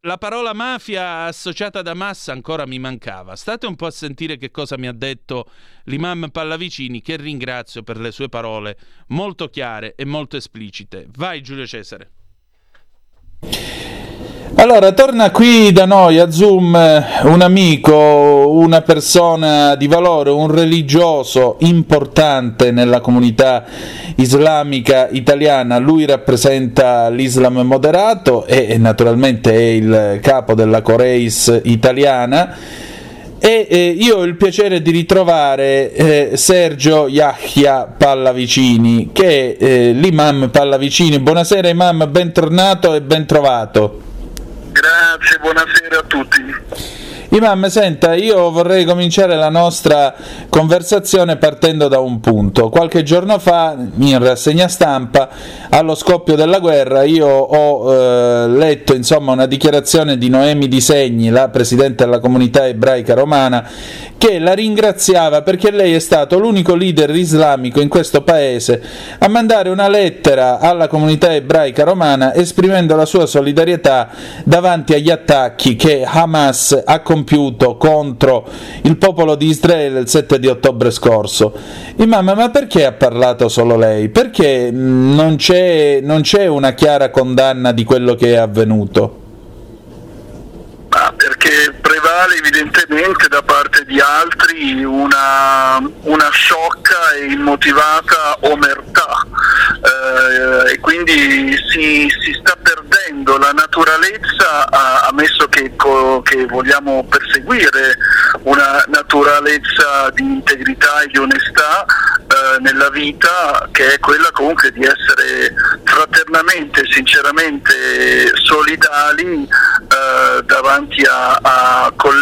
la parola mafia associata ad Hamas ancora mi mancava. State un po' a sentire che cosa mi ha detto l'imam Pallavicini, che ringrazio per le sue parole molto chiare e molto esplicite. Vai Giulio Cesare. Allora, torna qui da noi a Zoom un amico, una persona di valore, un religioso importante nella comunità islamica italiana. Lui rappresenta l'Islam moderato e naturalmente è il capo della Coreis italiana. E eh, io ho il piacere di ritrovare eh, Sergio Yahya Pallavicini, che è eh, l'imam Pallavicini. Buonasera imam, bentornato e ben trovato. Grazie, buonasera a tutti. Imam, senta, io vorrei cominciare la nostra conversazione partendo da un punto. Qualche giorno fa, in rassegna stampa, allo scoppio della guerra, io ho eh, letto insomma, una dichiarazione di Noemi Di Segni, la presidente della comunità ebraica romana, che la ringraziava perché lei è stato l'unico leader islamico in questo paese a mandare una lettera alla comunità ebraica romana esprimendo la sua solidarietà davanti agli attacchi che Hamas ha compiuto contro il popolo di Israele il 7 di ottobre scorso. Imam, ma perché ha parlato solo lei? Perché non c'è, non c'è una chiara condanna di quello che è avvenuto? Ah, perché prevale evidentemente da parte di altri una, una sciocca e immotivata omertà. Eh, e quindi si, si, sta perdendo la naturalezza, ammesso che, che vogliamo perseguire una naturalezza di integrità e di onestà eh, nella vita che è quella comunque di essere fraternamente, sinceramente solidali eh, davanti a, a, colleghi,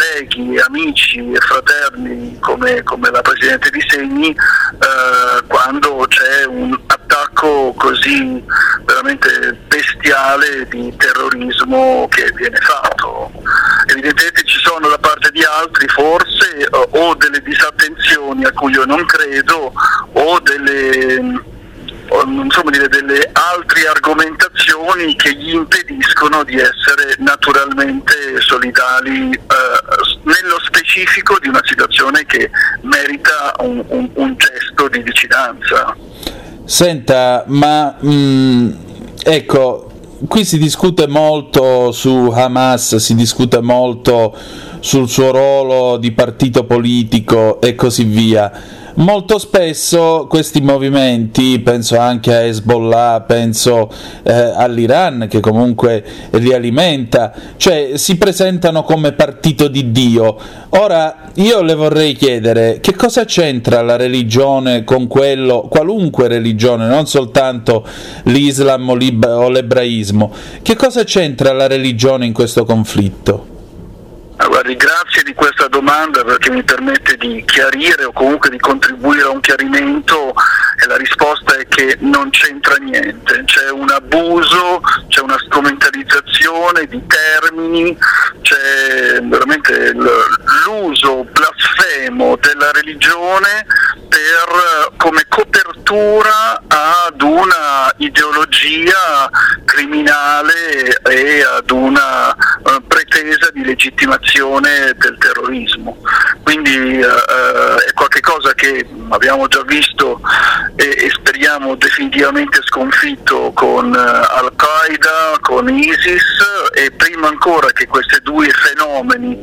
amici e fraterni come, come la Presidente di Segni eh, quando c'è un attacco così veramente bestiale di terrorismo che viene fatto. Evidentemente ci sono da parte di altri forse eh, o delle disattenzioni a cui io non credo o delle dire, delle altre argomentazioni che gli impediscono di essere naturalmente solidali eh, nello specifico di una situazione che merita un, un, un gesto di vicinanza. Senta, ma mh, mm, ecco, qui si discute molto su Hamas, si discute molto sul suo ruolo di partito politico e così via molto spesso questi movimenti, penso anche a Hezbollah, penso eh, all'Iran che comunque li alimenta, cioè si presentano come partito di Dio. Ora io le vorrei chiedere che cosa c'entra la religione con quello, qualunque religione, non soltanto l'Islam o l'ebraismo, che cosa c'entra la religione in questo conflitto? Guardi, grazie di questa domanda perché mi permette di chiarire o comunque di contribuire a un chiarimento e la risposta è che non c'entra niente, c'è un abuso, c'è una strumentalizzazione di termini, c'è veramente l'uso blasfemo della religione per, come copertura ad una ideologia criminale e ad una uh, pretesa di legittimazione del terrorismo. Quindi uh, è qualcosa che abbiamo già visto e, e speriamo definitivamente sconfitto con uh, Al-Qaeda, con ISIS e prima ancora che questi due fenomeni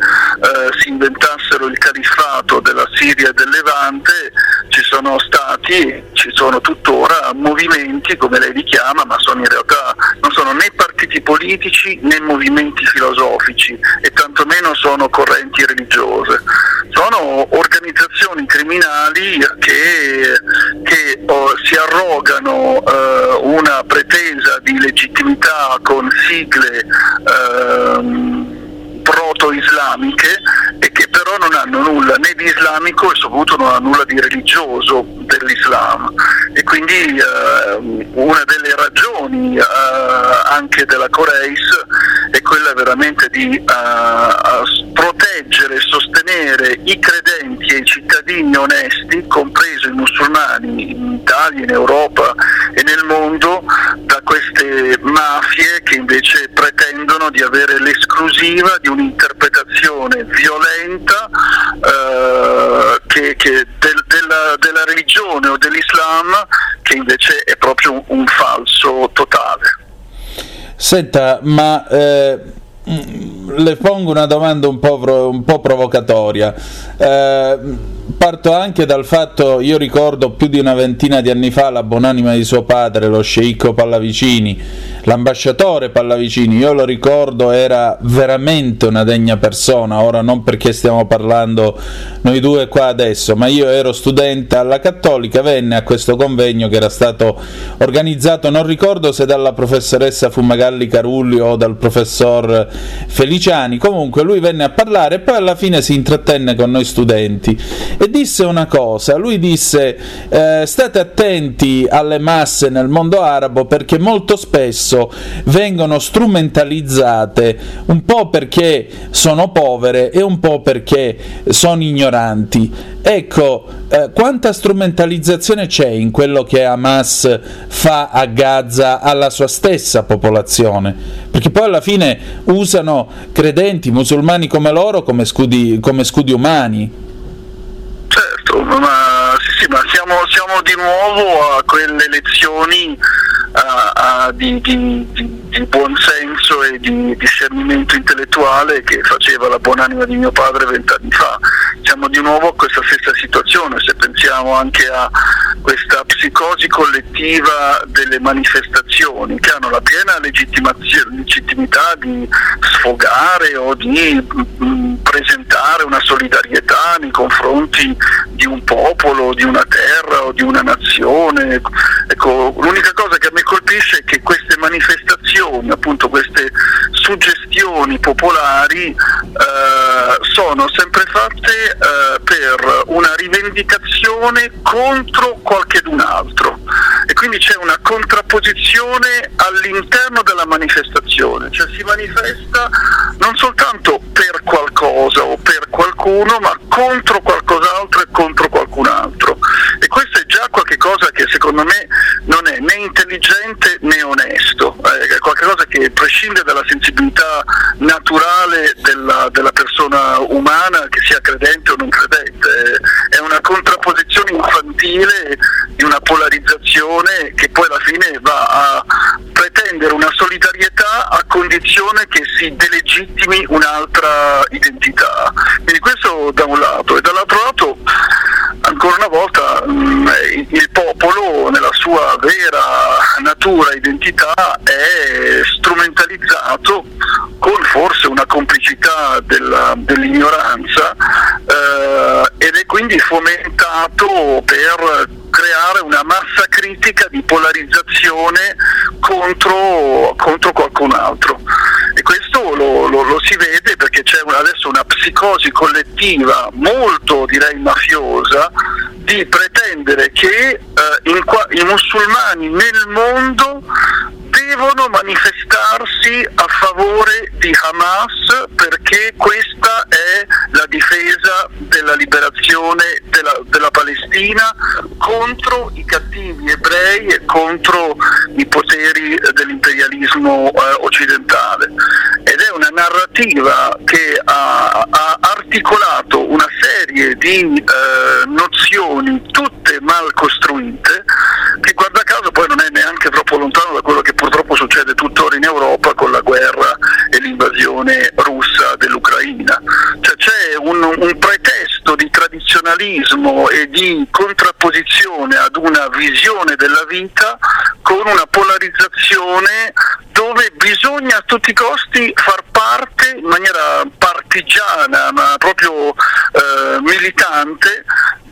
si inventassero il califfato della Siria e del Levante ci sono stati, ci sono tuttora movimenti come lei li chiama, ma sono in realtà sono né partiti politici né movimenti filosofici e tantomeno sono correnti religiose. Sono organizzazioni criminali che, che oh, si arrogano eh, una pretesa di legittimità con sigle eh, proto-islamiche e però non hanno nulla né di islamico e soprattutto non hanno nulla di religioso dell'Islam. E quindi eh, una delle ragioni eh, anche della Coreis è quella veramente di eh, proteggere e sostenere i credenti e i cittadini onesti, compresi i musulmani in Italia, in Europa e nel mondo, da queste mafie che invece pretendono di avere l'esclusiva di un'interpretazione violenta eh, che, che del, della, della, religione o dell'Islam che invece è proprio un, un falso totale. Senta, ma eh, le pongo una domanda un po', un po provocatoria. Eh, parto anche dal fatto, io ricordo più di una ventina di anni fa la buonanima di suo padre, lo sceicco Pallavicini, l'ambasciatore Pallavicini, io lo ricordo, era veramente una degna persona, ora non perché stiamo parlando noi due qua adesso, ma io ero studente alla Cattolica, venne a questo convegno che era stato organizzato, non ricordo se dalla professoressa Fumagalli Carulli o dal professor Feliciani, comunque lui venne a parlare e poi alla fine si intrattenne con noi studenti e disse una cosa, lui disse eh, state attenti alle masse nel mondo arabo perché molto spesso vengono strumentalizzate un po' perché sono povere e un po' perché sono ignoranti. Ecco, eh, quanta strumentalizzazione c'è in quello che Hamas fa a Gaza alla sua stessa popolazione? Perché poi alla fine usano credenti musulmani come loro come scudi, come scudi umani ma, sì, sì, ma siamo, siamo, di nuovo a quelle lezioni uh, uh, di, di, di, di buonsenso e di discernimento intellettuale che faceva la buonanima di mio padre vent'anni fa. Siamo di nuovo a questa stessa situazione, se pensiamo anche a questa psicosi collettiva delle manifestazioni che hanno la piena legittimità di sfogare o di mh, mm, presentare una solidarietà nei confronti di un popolo, di una terra o di una nazione. Ecco, l'unica cosa che a me colpisce è che queste manifestazioni, appunto queste suggestioni popolari eh, sono sempre fatte eh, per una rivendicazione contro qualchedun altro e quindi c'è una contrapposizione all'interno della manifestazione, cioè si manifesta non soltanto per qualcosa o per qualcuno, ma contro qualcos'altro e contro qualcun altro. Prescinde dalla sensibilità naturale della, della persona umana, che sia credente o non credente, è una contrapposizione infantile di una polarizzazione che poi alla fine va a pretendere una solidarietà a condizione che si delegittimi un'altra identità. Quindi questo da un lato e dall'altro lato ancora una volta mm, il popolo nella sua vera natura, identità è strumentalizzato con forse una complicità della, dell'ignoranza eh, ed è quindi fomentato per creare una massa critica di polarizzazione contro, contro qualcun altro. E questo lo, lo, lo si vede perché c'è adesso una psicosi collettiva molto direi mafiosa di pretendere che eh, in, i musulmani nel mondo devono manifestarsi a favore di Hamas perché questa è la difesa della liberazione della, della Palestina contro i cattivi ebrei e contro i poteri dell'imperialismo eh, occidentale. Ed è una narrativa che ha, ha articolato una serie di eh, nozioni tutte mal costruite che guarda caso poi non è neanche troppo lontano da quello che purtroppo succede tuttora in Europa con la guerra e l'invasione russa dell'Ucraina. Cioè c'è un, un pretesto di tradizionalismo e di contrapposizione ad una visione della vita con una polarizzazione dove bisogna a tutti i costi far parte in maniera partigiana ma proprio eh, militante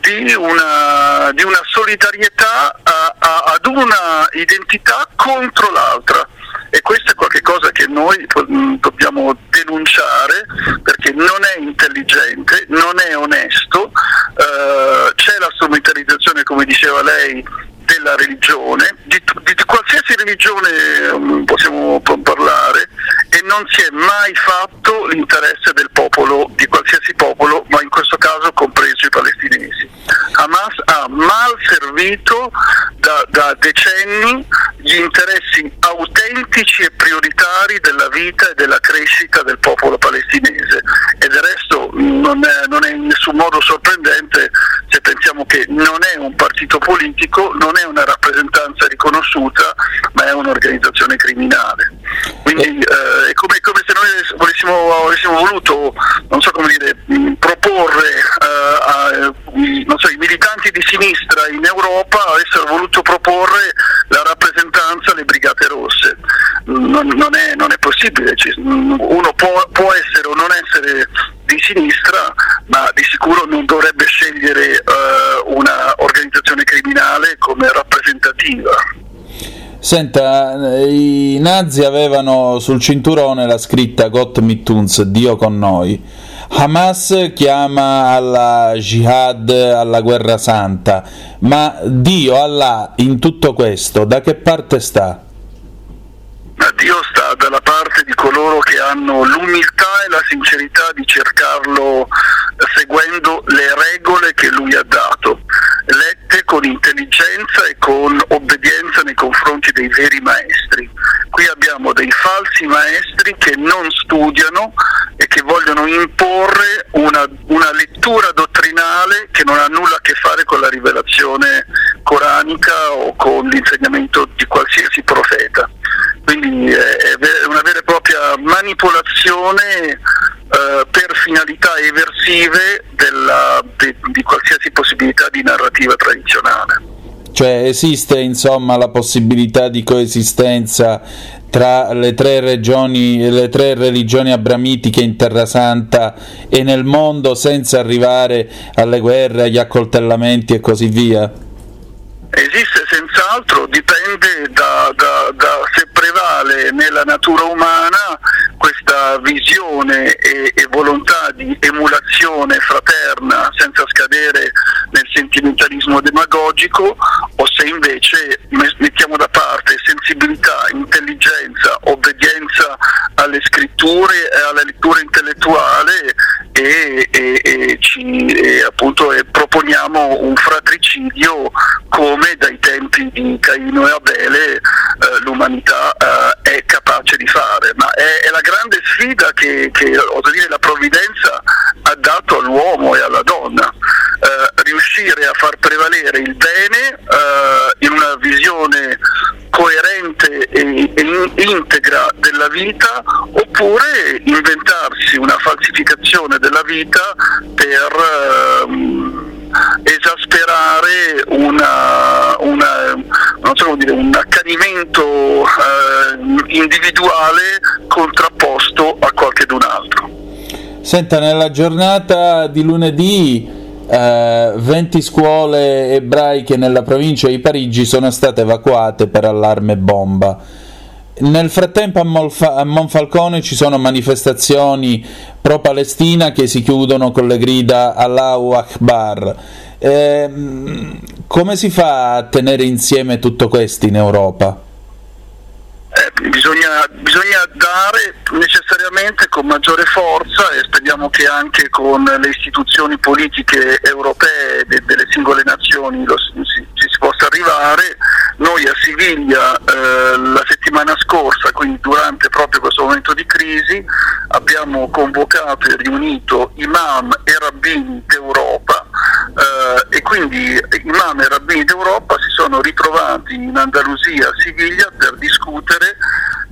di una, di una solidarietà a, a, ad una identità contro l'altra. E questo è qualcosa che noi mm, dobbiamo denunciare perché non è intelligente, non è onesto, eh, c'è la strumentalizzazione come diceva lei della religione, di, di, di qualsiasi religione um, possiamo parlare. E non si è mai fatto l'interesse del popolo, di qualsiasi popolo, ma in questo caso compreso i palestinesi. Hamas ha mal servito da, da decenni gli interessi autentici e prioritari della vita e della crescita del popolo palestinese e del resto non è, non è in nessun modo sorprendente se pensiamo che non è un partito politico, non è una rappresentanza riconosciuta, ma è un'organizzazione criminale. Quindi eh, è come, come, se noi volessimo, avessimo voluto, non so come dire, proporre eh, a, so, i militanti di sinistra in Europa avessero voluto proporre la rappresentanza alle Brigate Rosse. Non, non, è, non è, possibile, uno può, può essere o non essere di sinistra, ma di sicuro non dovrebbe scegliere uh, una organizzazione criminale come rappresentativa. Senta, i nazi avevano sul cinturone la scritta Gott mit uns, Dio con noi. Hamas chiama alla jihad, alla guerra santa, ma Dio, Allah, in tutto questo, da che parte sta? Dio dalla parte di coloro che hanno l'umiltà e la sincerità di cercarlo seguendo le regole che lui ha dato, lette con intelligenza e con obbedienza nei confronti dei veri maestri. Qui abbiamo dei falsi maestri che non studiano e che vogliono imporre una, una lettura dottrinale che non ha nulla a che fare con la rivelazione coranica o con l'insegnamento di qualsiasi profeta. Quindi è una vera e propria manipolazione eh, per finalità eversive della, di, di qualsiasi possibilità di narrativa tradizionale. Cioè esiste insomma la possibilità di coesistenza tra le tre, regioni, le tre religioni abramitiche in Terra Santa e nel mondo senza arrivare alle guerre, agli accoltellamenti e così via? Esiste senz'altro, dipende da, nella natura umana questa visione e, e, volontà di emulazione fraterna senza scadere nel sentimentalismo demagogico o se invece mettiamo da parte sensibilità, intelligenza, obbedienza alle scritture e alla lettura intellettuale e, e, e ci, appunto, proponiamo un fratricidio come dai tempi di Caino e Abele eh, l'umanità eh, è capace di fare, ma è, è la grande sfida che, che dire, la provvidenza ha dato all'uomo e alla donna, eh, riuscire a far prevalere il bene eh, in una visione coerente e, e integra della vita oppure inventarsi una falsificazione della vita per... Ehm, esasperare una, una, so dire, un accanimento eh, individuale contrapposto a qualcun altro. Senta, nella giornata di lunedì eh, 20 scuole ebraiche nella provincia di Parigi sono state evacuate per allarme bomba. Nel frattempo a, Molfa- a Monfalcone ci sono manifestazioni pro-Palestina che si chiudono con le grida Allahu Akbar. Eh, come si fa a tenere insieme tutto questo in Europa? Eh, bisogna, bisogna, dare necessariamente con maggiore forza e speriamo che anche con le istituzioni politiche europee de, delle singole nazioni lo, si, possa arrivare. Noi a Siviglia eh, la settimana scorsa, quindi durante proprio questo momento di crisi, abbiamo convocato e riunito imam e rabbini d'Europa eh, e quindi imam e rabbini d'Europa si sono ritrovati in Andalusia, a Siviglia per discutere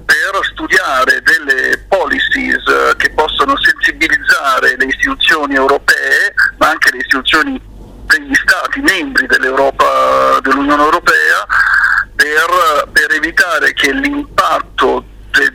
per studiare delle policies eh, che possono sensibilizzare le istituzioni europee, ma anche le istituzioni degli Stati membri dell'Unione Europea, per, per evitare che l'impatto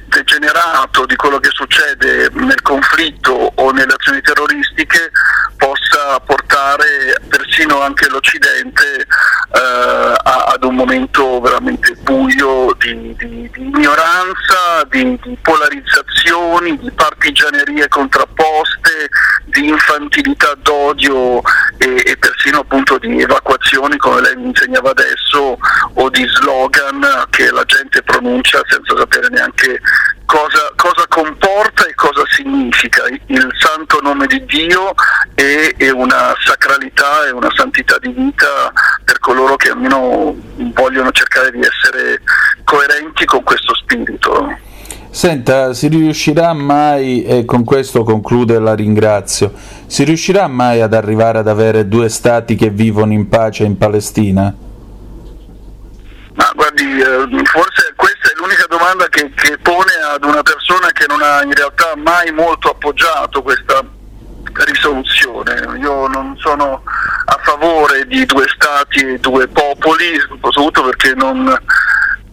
degenerato di quello che succede nel conflitto o nelle azioni terroristiche possa portare persino anche l'Occidente eh, ad un momento veramente buio di, di, di ignoranza, di, di, polarizzazioni, di partigianerie contrapposte, di infantilità d'odio e, e persino appunto di evacuazioni come lei mi insegnava adesso o di slogan che la gente pronuncia senza sapere neanche cosa, cosa, comporta e cosa significa il santo nome di Dio e, e, una sacralità e una santità di vita per coloro che almeno vogliono cercare di essere coerenti con questo spirito. Senta, si riuscirà mai, e con questo conclude la ringrazio, si riuscirà mai ad arrivare ad avere due stati che vivono in pace in Palestina? Ma guardi, eh, forse questa è l'unica domanda che, che, pone ad una persona che non ha in realtà mai molto appoggiato questa risoluzione. Io non sono a favore di due stati e due popoli, soprattutto perché non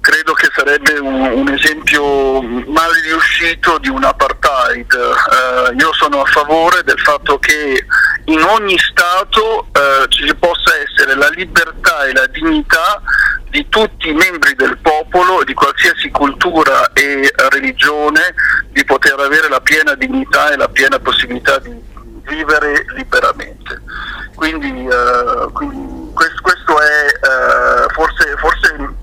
credo che sarebbe un, un esempio mal riuscito di un apartheid. Eh, io sono a favore del fatto che in ogni Stato eh, ci possa essere la libertà e la dignità di tutti i membri del popolo, di qualsiasi cultura e religione, di poter avere la piena dignità e la piena possibilità di vivere liberamente. Quindi, uh, quindi questo, questo, è uh, forse, forse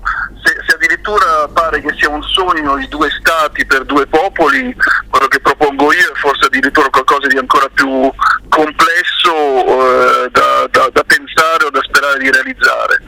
se, se, addirittura pare che sia un sogno di due stati per due popoli, quello che propongo io è forse addirittura qualcosa di ancora più complesso uh, da, da, da pensare o da sperare di realizzare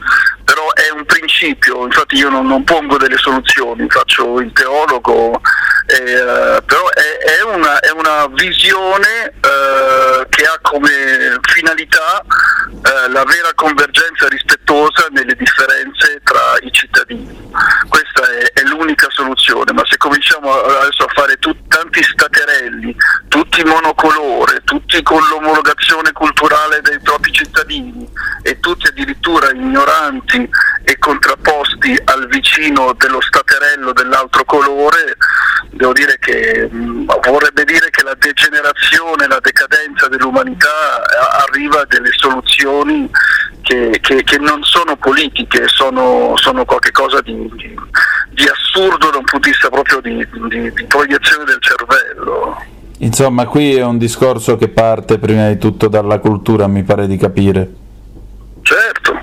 però un principio, infatti io non, non pongo delle soluzioni, faccio il teologo, eh, però è, è, una, è, una, visione eh, che ha come finalità eh, la vera convergenza rispettosa nelle differenze tra i cittadini. Questa è, è l'unica soluzione, ma se cominciamo adesso a fare tut, tanti staterelli, tutti monocolore, tutti con l'omologazione culturale dei propri cittadini e tutti addirittura ignoranti e contrapposti al vicino dello staterello dell'altro colore, devo dire che mh, vorrebbe dire che la degenerazione, la decadenza dell'umanità eh, arriva a delle soluzioni che, che, che non sono politiche, sono, sono qualcosa di, di, di, assurdo da un punto di vista proprio di, di proiezione del cervello. Insomma, qui è un discorso che parte prima di tutto dalla cultura, mi pare di capire. Certo,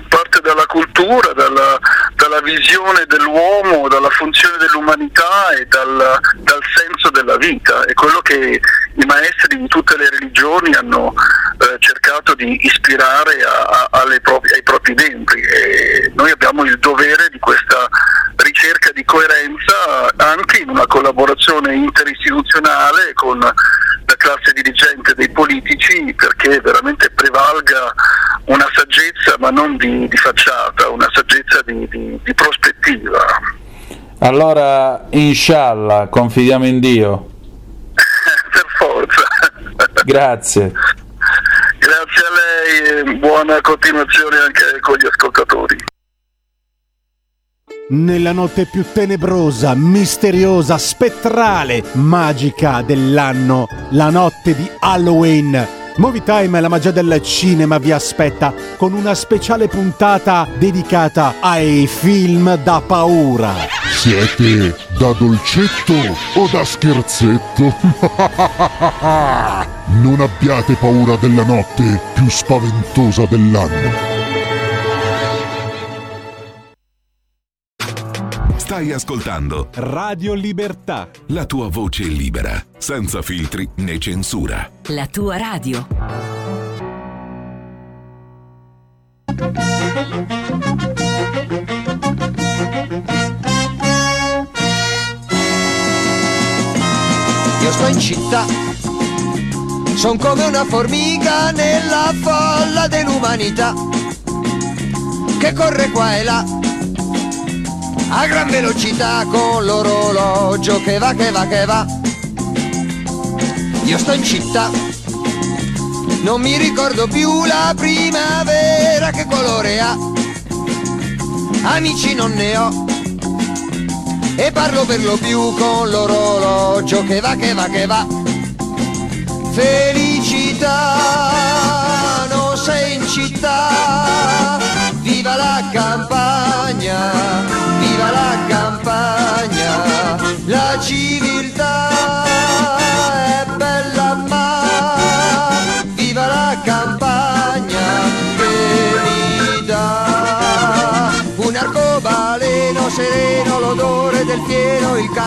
cultura, dalla, dalla visione dell'uomo, dalla funzione dell'umanità e dal, dal, senso della vita. È quello che i maestri di tutte le religioni hanno eh, cercato di ispirare a, a, proprie, ai propri membri e noi abbiamo il dovere di questa ricerca di coerenza anche in una collaborazione interistituzionale con la classe dirigente dei politici perché veramente prevalga una saggezza ma non di, di facciata, una saggezza di, di, di prospettiva. Allora, inshallah, confidiamo in Dio. per forza. Grazie. Grazie a lei e buona continuazione anche con gli ascoltatori. Nella notte più tenebrosa, misteriosa, spettrale, magica dell'anno, la notte di Halloween. Movie Time, la magia del cinema vi aspetta con una speciale puntata dedicata ai film da paura. Siete da dolcetto o da scherzetto? non abbiate paura della notte più spaventosa dell'anno. Stai ascoltando Radio Libertà. La tua voce libera, senza filtri né censura. La tua radio. Io sto in città, son come una formica nella folla dell'umanità che corre qua e là a gran velocità con l'orologio che va, che va, che va. Io sto in città, non mi ricordo più la primavera che colore ha. Amici non ne ho e parlo per lo più con l'orologio che va, che va, che va. Felicità, non sei in città, viva la campagna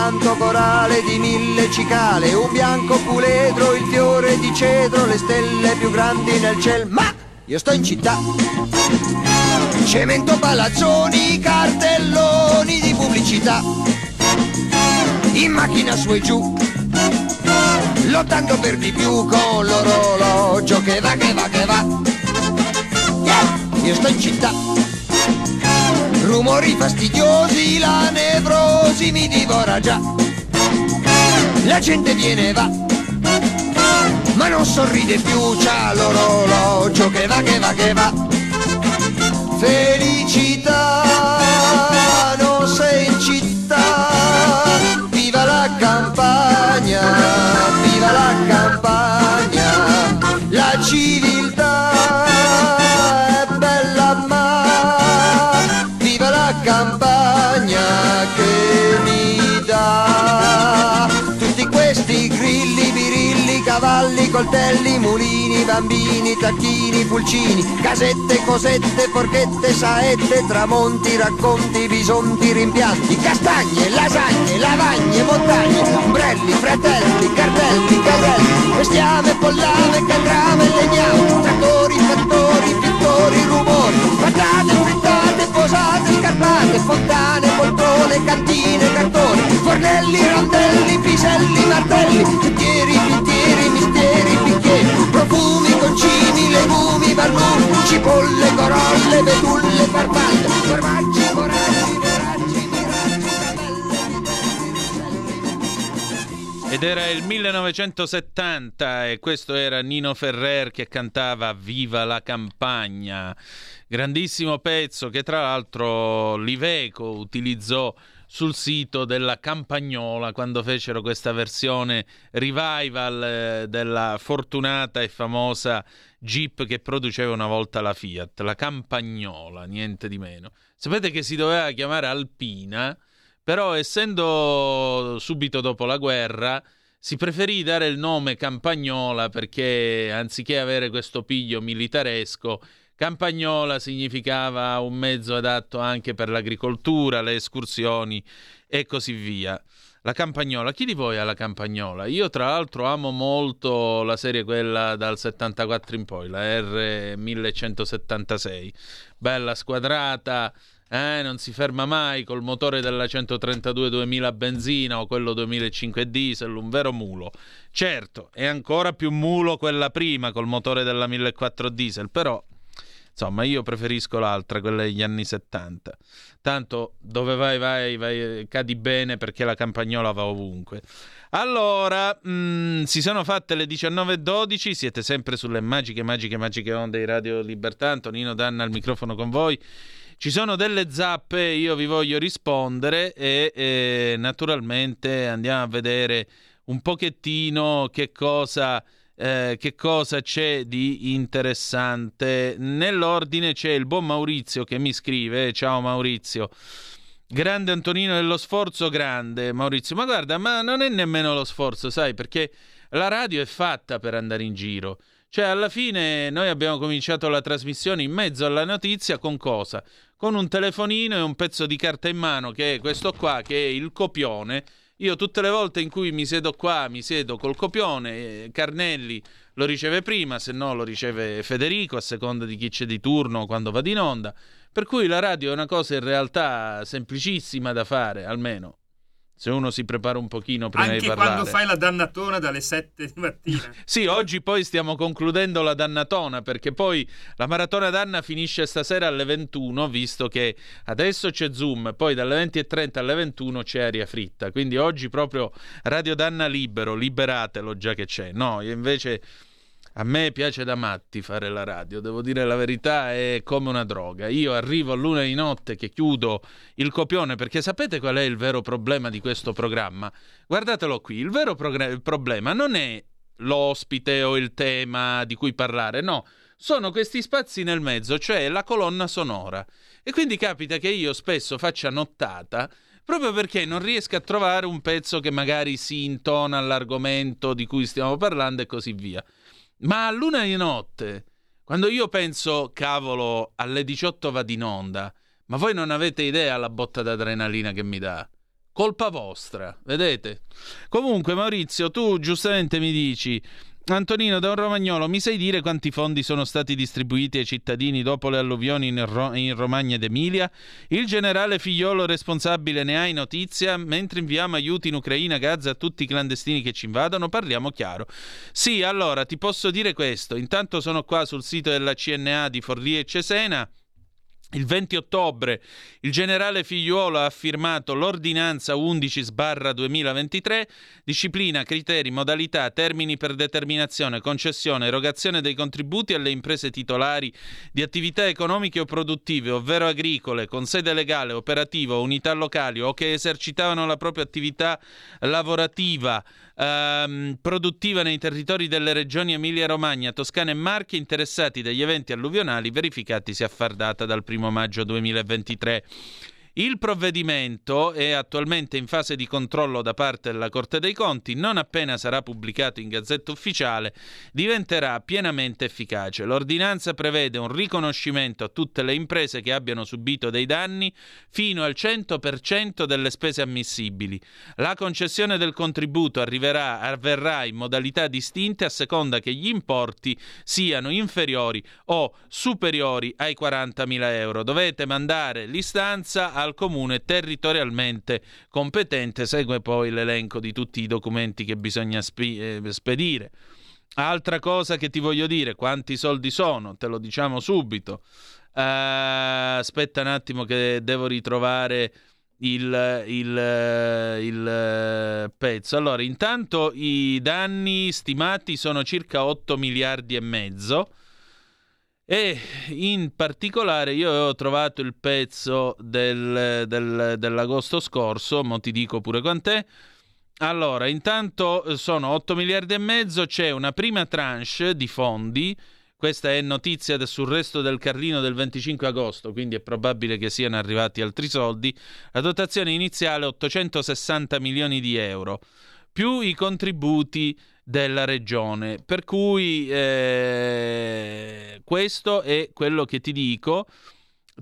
canto corale di mille cicale, un bianco puledro, il fiore di cedro, le stelle più grandi nel cielo, ma io sto in città Cemento, palazzoni, cartelloni di pubblicità. In macchina su e giù, lottando per di più con l'orologio che va, che va, che va. Yeah! Io sto in città. Rumori fastidiosi, la nevrosi mi divora già. La gente viene e va, ma non sorride più, c'ha l'orologio che va, che va, che va felicità, coltelli, mulini, bambini, tacchini, pulcini, casette, cosette, forchette, saette, tramonti, racconti, bisonti, rimpianti, castagne, lasagne, lavagne, montagne, ombrelli, fratelli, cartelli, caselli, bestiame, pollame, caldrame, legname, trattori, fattori, pittori, rumori, patate, frittate, posate, scarpate, fontane, poltrone, cantine, cartoni, fornelli, rondelli, piselli, martelli, pittieri, pittieri, profumi, concini, legumi, barlumi, cipolle, corolle, betulle, farfalle, formaggi, foraggi, foraggi, Ed era il 1970 e questo era Nino Ferrer che cantava Viva la campagna. Grandissimo pezzo che tra l'altro Liveco utilizzò sul sito della Campagnola quando fecero questa versione revival eh, della fortunata e famosa Jeep che produceva una volta la Fiat, la Campagnola, niente di meno. Sapete che si doveva chiamare Alpina, però essendo subito dopo la guerra si preferì dare il nome Campagnola perché anziché avere questo piglio militaresco Campagnola significava un mezzo adatto anche per l'agricoltura, le escursioni e così via. La Campagnola, chi di voi ha la Campagnola? Io tra l'altro amo molto la serie quella dal 74 in poi, la R1176. Bella squadrata, eh, non si ferma mai col motore della 132 2000 benzina o quello 2005 diesel, un vero mulo. Certo, è ancora più mulo quella prima col motore della 1400 diesel, però Insomma, io preferisco l'altra, quella degli anni 70. Tanto dove vai, vai, vai cadi bene perché la campagnola va ovunque. Allora, mh, mm, si sono fatte le 19.12, siete sempre sulle magiche, magiche, magiche onde di Radio Libertà. Antonino Danna al microfono con voi. Ci sono delle zappe, io vi voglio rispondere e, e naturalmente andiamo a vedere un pochettino che cosa eh, che cosa c'è di interessante. Nell'ordine c'è il buon Maurizio che mi scrive, ciao Maurizio. Grande Antonino dello sforzo, grande Maurizio. Ma guarda, ma non è nemmeno lo sforzo, sai, perché la radio è fatta per andare in giro. Cioè, alla fine noi abbiamo cominciato la trasmissione in mezzo alla notizia con cosa? Con un telefonino e un pezzo di carta in mano, che è questo qua, che è il copione io tutte le volte in cui mi siedo qua, mi siedo col copione, eh, Carnelli lo riceve prima, se no lo riceve Federico, a seconda di chi c'è di turno quando va in onda. Per cui la radio è una cosa in realtà semplicissima da fare, almeno se uno si prepara un pochino prima Anche di parlare. quando fai la dannatona dalle 7 di mattina. sì, oggi poi stiamo concludendo la dannatona perché poi la maratona danna finisce stasera alle 21, visto che adesso c'è Zoom, poi dalle 20.30 alle 21 c'è aria fritta. Quindi oggi proprio Radio Danna libero, liberatelo già che c'è. No, invece a me piace da matti fare la radio, devo dire la verità, è come una droga. Io arrivo a luna di notte che chiudo il copione perché sapete qual è il vero problema di questo programma? Guardatelo qui, il vero progr- problema non è l'ospite o il tema di cui parlare, no, sono questi spazi nel mezzo, cioè la colonna sonora. E quindi capita che io spesso faccia nottata proprio perché non riesco a trovare un pezzo che magari si intona all'argomento di cui stiamo parlando e così via. Ma a luna di notte, quando io penso, cavolo, alle 18 va in onda, ma voi non avete idea la botta d'adrenalina che mi dà. Colpa vostra, vedete? Comunque, Maurizio, tu giustamente mi dici Antonino da un Romagnolo, mi sai dire quanti fondi sono stati distribuiti ai cittadini dopo le alluvioni in, Ro- in Romagna ed Emilia? Il generale figliolo responsabile ne hai notizia? Mentre inviamo aiuti in Ucraina, Gaza a tutti i clandestini che ci invadono, parliamo chiaro. Sì, allora ti posso dire questo. Intanto sono qua sul sito della CNA di Forlì e Cesena. Il 20 ottobre il generale Figliuolo ha firmato l'ordinanza 11-2023, disciplina, criteri, modalità, termini per determinazione, concessione, erogazione dei contributi alle imprese titolari di attività economiche o produttive, ovvero agricole, con sede legale, operativa, unità locali o che esercitavano la propria attività lavorativa ehm, produttiva nei territori delle regioni Emilia-Romagna, Toscana e Marche interessati dagli eventi alluvionali verificatisi a far data dal 1 maggio 2023. Il provvedimento è attualmente in fase di controllo da parte della Corte dei Conti, non appena sarà pubblicato in Gazzetta Ufficiale diventerà pienamente efficace. L'ordinanza prevede un riconoscimento a tutte le imprese che abbiano subito dei danni fino al 100% delle spese ammissibili. La concessione del contributo arriverà, avverrà in modalità distinte a seconda che gli importi siano inferiori o superiori ai 40.000 euro. Dovete mandare l'istanza al al comune territorialmente competente. Segue poi l'elenco di tutti i documenti che bisogna spi- eh, spedire. Altra cosa che ti voglio dire, quanti soldi sono? Te lo diciamo subito. Uh, aspetta un attimo che devo ritrovare il, il, il, pezzo. Allora, intanto i danni stimati sono circa 8 miliardi e mezzo. E in particolare io ho trovato il pezzo del, del, dell'agosto scorso, ma ti dico pure quant'è. Allora, intanto eh, sono 8 miliardi e mezzo, c'è una prima tranche di fondi, questa è notizia sul resto del Carlino del 25 agosto, quindi è probabile che siano arrivati altri soldi. La dotazione iniziale 860 milioni di euro, più i contributi della regione. Per cui eh, questo è quello che ti dico.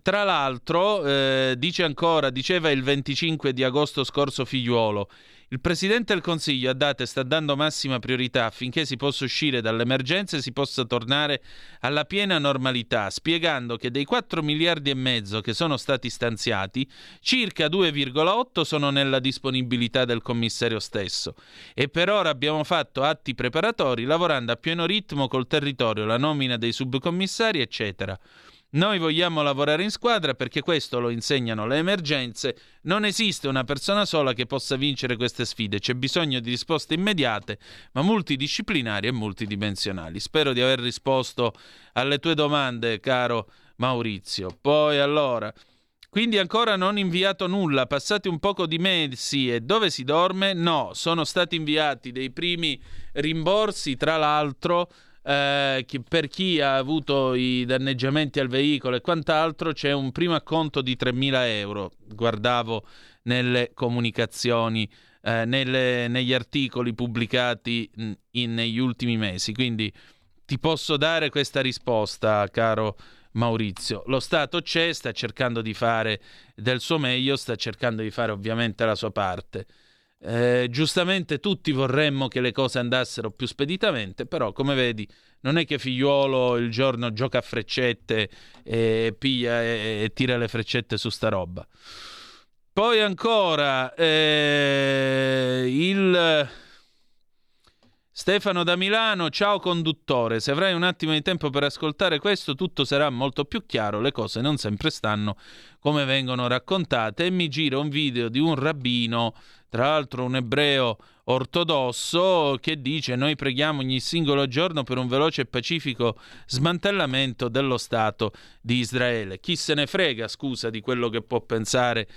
Tra l'altro, eh, dice ancora, diceva il 25 di agosto scorso figliuolo, il Presidente del Consiglio ha dato e sta dando massima priorità affinché si possa uscire dall'emergenza e si possa tornare alla piena normalità, spiegando che dei 4 miliardi e mezzo che sono stati stanziati, circa 2,8 sono nella disponibilità del commissario stesso. E per ora abbiamo fatto atti preparatori lavorando a pieno ritmo col territorio, la nomina dei subcommissari, eccetera. Noi vogliamo lavorare in squadra perché questo lo insegnano le emergenze. Non esiste una persona sola che possa vincere queste sfide. C'è bisogno di risposte immediate, ma multidisciplinari e multidimensionali. Spero di aver risposto alle tue domande, caro Maurizio. Poi allora. Quindi ancora non inviato nulla, passati un poco di mesi e dove si dorme? No, sono stati inviati dei primi rimborsi, tra l'altro eh, per chi ha avuto i danneggiamenti al veicolo e quant'altro c'è un primo acconto di 3.000 euro, guardavo nelle comunicazioni, eh, nelle, negli articoli pubblicati in, negli ultimi mesi, quindi ti posso dare questa risposta, caro Maurizio. Lo Stato c'è, sta cercando di fare del suo meglio, sta cercando di fare ovviamente la sua parte. Eh, giustamente tutti vorremmo che le cose andassero più speditamente, però come vedi non è che figliuolo il giorno gioca a freccette e piglia e, e tira le freccette su sta roba. Poi ancora eh, il Stefano da Milano, ciao conduttore, se avrai un attimo di tempo per ascoltare questo tutto sarà molto più chiaro, le cose non sempre stanno come vengono raccontate e mi gira un video di un rabbino, tra l'altro un ebreo ortodosso, che dice noi preghiamo ogni singolo giorno per un veloce e pacifico smantellamento dello Stato di Israele. Chi se ne frega, scusa, di quello che può pensare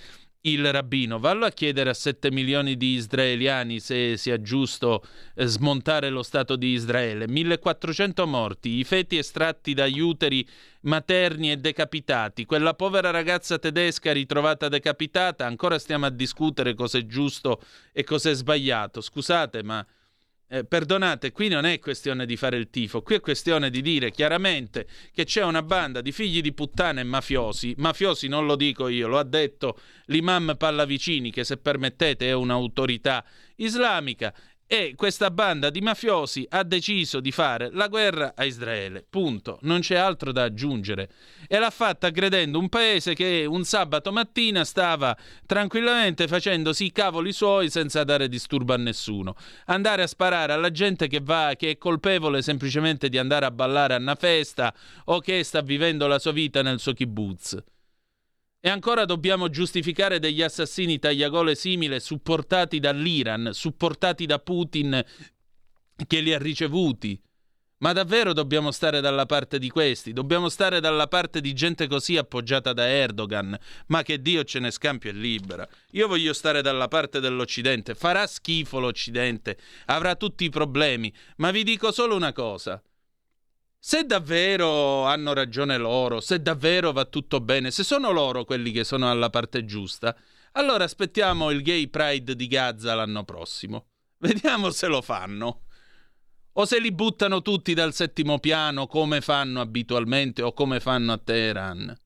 il rabbino. Vallo a chiedere a 7 milioni di israeliani se sia giusto eh, smontare lo Stato di Israele. 1400 morti, i feti estratti dagli uteri materni e decapitati. Quella povera ragazza tedesca ritrovata decapitata. Ancora stiamo a discutere cos'è giusto e cos'è sbagliato. Scusate, ma eh, perdonate, qui non è questione di fare il tifo, qui è questione di dire chiaramente che c'è una banda di figli di puttane e mafiosi. Mafiosi non lo dico io, lo ha detto l'imam Pallavicini, che se permettete è un'autorità islamica, e questa banda di mafiosi ha deciso di fare la guerra a Israele. Punto. Non c'è altro da aggiungere. E l'ha fatta credendo un paese che un sabato mattina stava tranquillamente facendosi i cavoli suoi senza dare disturbo a nessuno. Andare a sparare alla gente che va che è colpevole semplicemente di andare a ballare a una festa o che sta vivendo la sua vita nel suo kibbutz. E ancora dobbiamo giustificare degli assassini tagliagole simile supportati dall'Iran, supportati da Putin che li ha ricevuti. Ma davvero dobbiamo stare dalla parte di questi? Dobbiamo stare dalla parte di gente così appoggiata da Erdogan? Ma che Dio ce ne scampi e libera. Io voglio stare dalla parte dell'Occidente. Farà schifo l'Occidente, avrà tutti i problemi. Ma vi dico solo una cosa. Se davvero hanno ragione loro, se davvero va tutto bene, se sono loro quelli che sono alla parte giusta, allora aspettiamo il Gay Pride di Gaza l'anno prossimo. Vediamo se lo fanno. O se li buttano tutti dal settimo piano come fanno abitualmente o come fanno a Teheran.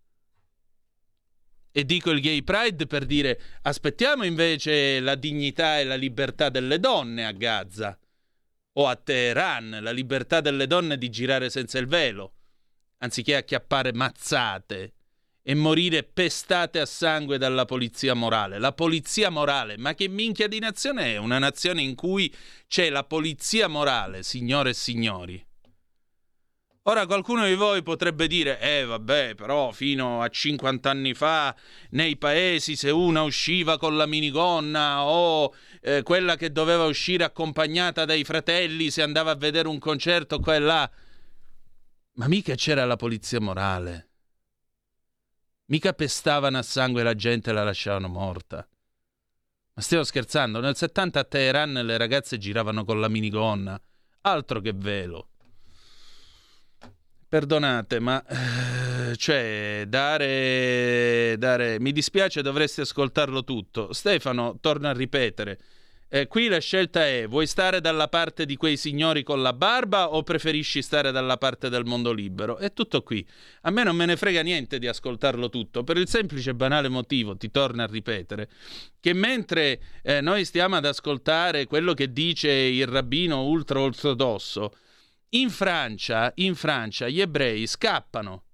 E dico il Gay Pride per dire aspettiamo invece la dignità e la libertà delle donne a Gaza o a Teheran la libertà delle donne di girare senza il velo, anziché acchiappare mazzate e morire pestate a sangue dalla polizia morale. La polizia morale, ma che minchia di nazione è? Una nazione in cui c'è la polizia morale, signore e signori. Ora qualcuno di voi potrebbe dire, eh vabbè, però fino a 50 anni fa nei paesi se una usciva con la minigonna o eh, quella che doveva uscire accompagnata dai fratelli se andava a vedere un concerto qua e là, ma mica c'era la polizia morale. Mica pestavano a sangue la gente e la lasciavano morta. Ma stiamo scherzando, nel 70 a Teheran le ragazze giravano con la minigonna, altro che velo. Perdonate, ma eh, cioè, dare, dare. Mi dispiace, dovresti ascoltarlo tutto. Stefano, torno a ripetere. Eh, qui la scelta è: vuoi stare dalla parte di quei signori con la barba o preferisci stare dalla parte del mondo libero? È tutto qui. A me non me ne frega niente di ascoltarlo tutto, per il semplice e banale motivo, ti torno a ripetere, che mentre eh, noi stiamo ad ascoltare quello che dice il rabbino ultra ortodosso, in Francia, in Francia gli ebrei scappano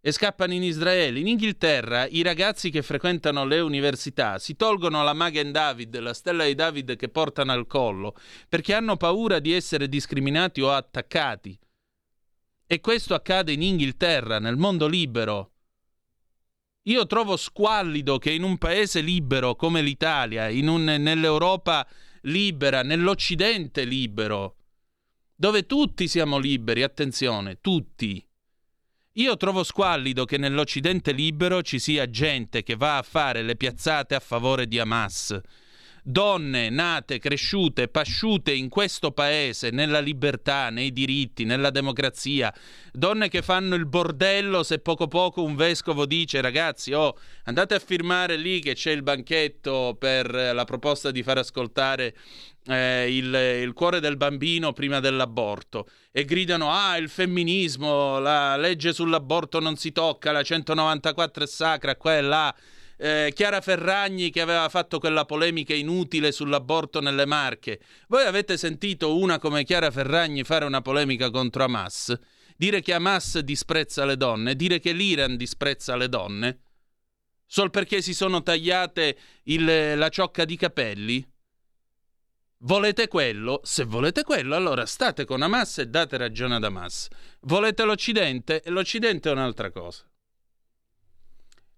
e scappano in Israele. In Inghilterra i ragazzi che frequentano le università si tolgono la Magen David, la stella di David che portano al collo, perché hanno paura di essere discriminati o attaccati. E questo accade in Inghilterra, nel mondo libero. Io trovo squallido che in un paese libero come l'Italia, un, nell'Europa libera, nell'Occidente libero, dove tutti siamo liberi, attenzione, tutti. Io trovo squallido che nell'Occidente libero ci sia gente che va a fare le piazzate a favore di Hamas, donne nate, cresciute, pasciute in questo paese, nella libertà, nei diritti, nella democrazia, donne che fanno il bordello se poco poco un vescovo dice ragazzi, oh, andate a firmare lì che c'è il banchetto per la proposta di far ascoltare eh, il, il, cuore del bambino prima dell'aborto. E gridano ah il femminismo, la legge sull'aborto non si tocca, la 194 è sacra, qua e là eh, Chiara Ferragni che aveva fatto quella polemica inutile sull'aborto nelle Marche. Voi avete sentito una come Chiara Ferragni fare una polemica contro Hamas? Dire che Hamas disprezza le donne, dire che l'Iran disprezza le donne? Sol perché si sono tagliate il, la ciocca di capelli? Volete quello? Se volete quello, allora state con Hamas e date ragione ad Hamas. Volete l'Occidente? L'Occidente è un'altra cosa.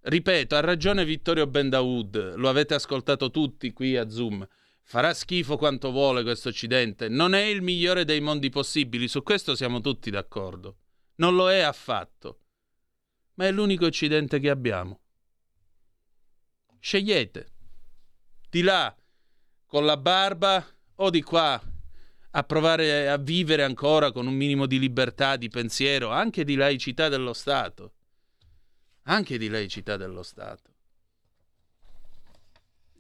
Ripeto, ha ragione Vittorio Bendaud, lo avete ascoltato tutti qui a Zoom. Farà schifo quanto vuole questo Occidente, non è il migliore dei mondi possibili, su questo siamo tutti d'accordo. Non lo è affatto. Ma è l'unico Occidente che abbiamo. Scegliete. Di là, con la barba, o di qua, a provare a vivere ancora con un minimo di libertà, di pensiero, anche di laicità dello Stato anche di laicità dello Stato.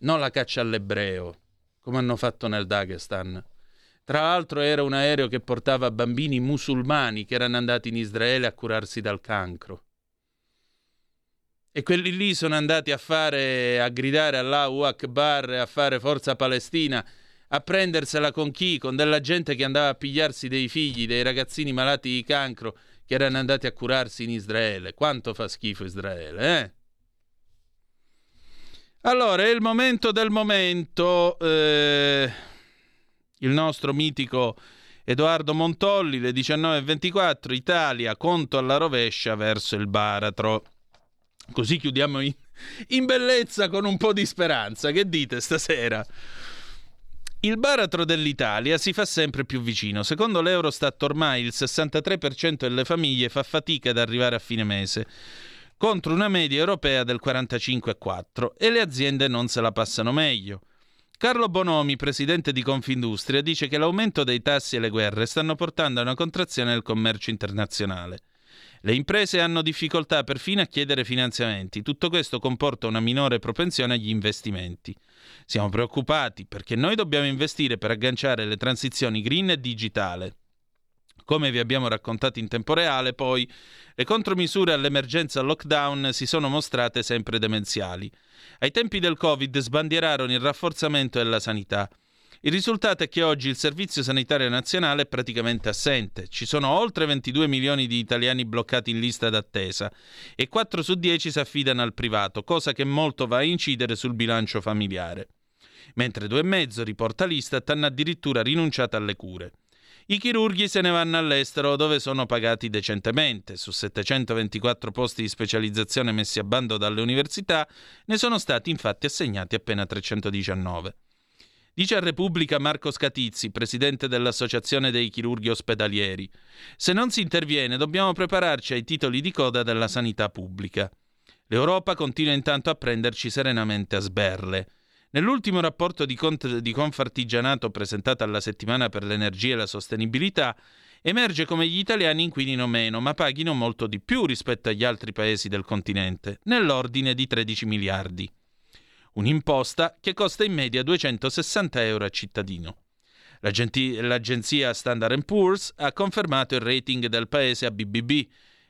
Non la caccia all'ebreo, come hanno fatto nel Dagestan. Tra l'altro era un aereo che portava bambini musulmani che erano andati in Israele a curarsi dal cancro. E quelli lì sono andati a fare, a gridare Allahu Akbar, a fare forza palestina, a prendersela con chi? Con della gente che andava a pigliarsi dei figli, dei ragazzini malati di cancro che erano andati a curarsi in Israele. Quanto fa schifo Israele, eh? Allora, è il momento del momento. Eh, il nostro mitico Edoardo Montolli, le 19.24, Italia, conto alla rovescia verso il baratro. Così chiudiamo in, in bellezza con un po' di speranza. Che dite stasera? Il baratro dell'Italia si fa sempre più vicino. Secondo l'Eurostat ormai il 63% delle famiglie fa fatica ad arrivare a fine mese, contro una media europea del 45,4% e le aziende non se la passano meglio. Carlo Bonomi, presidente di Confindustria, dice che l'aumento dei tassi e le guerre stanno portando a una contrazione del commercio internazionale. Le imprese hanno difficoltà perfino a chiedere finanziamenti. Tutto questo comporta una minore propensione agli investimenti. Siamo preoccupati perché noi dobbiamo investire per agganciare le transizioni green e digitale. Come vi abbiamo raccontato in tempo reale, poi, le contromisure all'emergenza lockdown si sono mostrate sempre demenziali. Ai tempi del Covid sbandierarono il rafforzamento della sanità. Il risultato è che oggi il Servizio Sanitario Nazionale è praticamente assente. Ci sono oltre 22 milioni di italiani bloccati in lista d'attesa e 4 su 10 si affidano al privato, cosa che molto va a incidere sul bilancio familiare. Mentre 2,5 riporta l'Istat hanno addirittura rinunciato alle cure. I chirurghi se ne vanno all'estero dove sono pagati decentemente. Su 724 posti di specializzazione messi a bando dalle università ne sono stati infatti assegnati appena 319. Dice a Repubblica Marco Scatizzi, presidente dell'Associazione dei chirurghi ospedalieri, se non si interviene dobbiamo prepararci ai titoli di coda della sanità pubblica. L'Europa continua intanto a prenderci serenamente a sberle. Nell'ultimo rapporto di, cont- di Confartigianato presentato alla settimana per l'energia e la sostenibilità, emerge come gli italiani inquinino meno, ma paghino molto di più rispetto agli altri paesi del continente, nell'ordine di 13 miliardi un'imposta che costa in media 260 euro a cittadino. L'agenzia Standard Poor's ha confermato il rating del paese a BBB,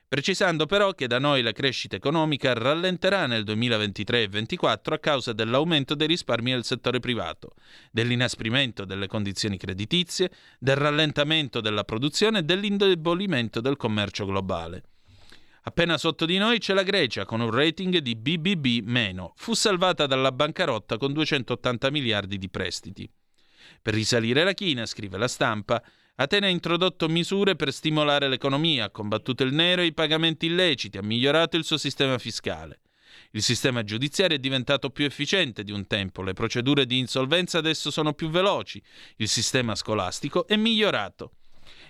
precisando però che da noi la crescita economica rallenterà nel 2023 e 2024 a causa dell'aumento dei risparmi del settore privato, dell'inasprimento delle condizioni creditizie, del rallentamento della produzione e dell'indebolimento del commercio globale. Appena sotto di noi c'è la Grecia con un rating di BBB-. Fu salvata dalla bancarotta con 280 miliardi di prestiti. Per risalire la china, scrive la stampa, Atene ha introdotto misure per stimolare l'economia, ha combattuto il nero e i pagamenti illeciti, ha migliorato il suo sistema fiscale. Il sistema giudiziario è diventato più efficiente di un tempo, le procedure di insolvenza adesso sono più veloci, il sistema scolastico è migliorato.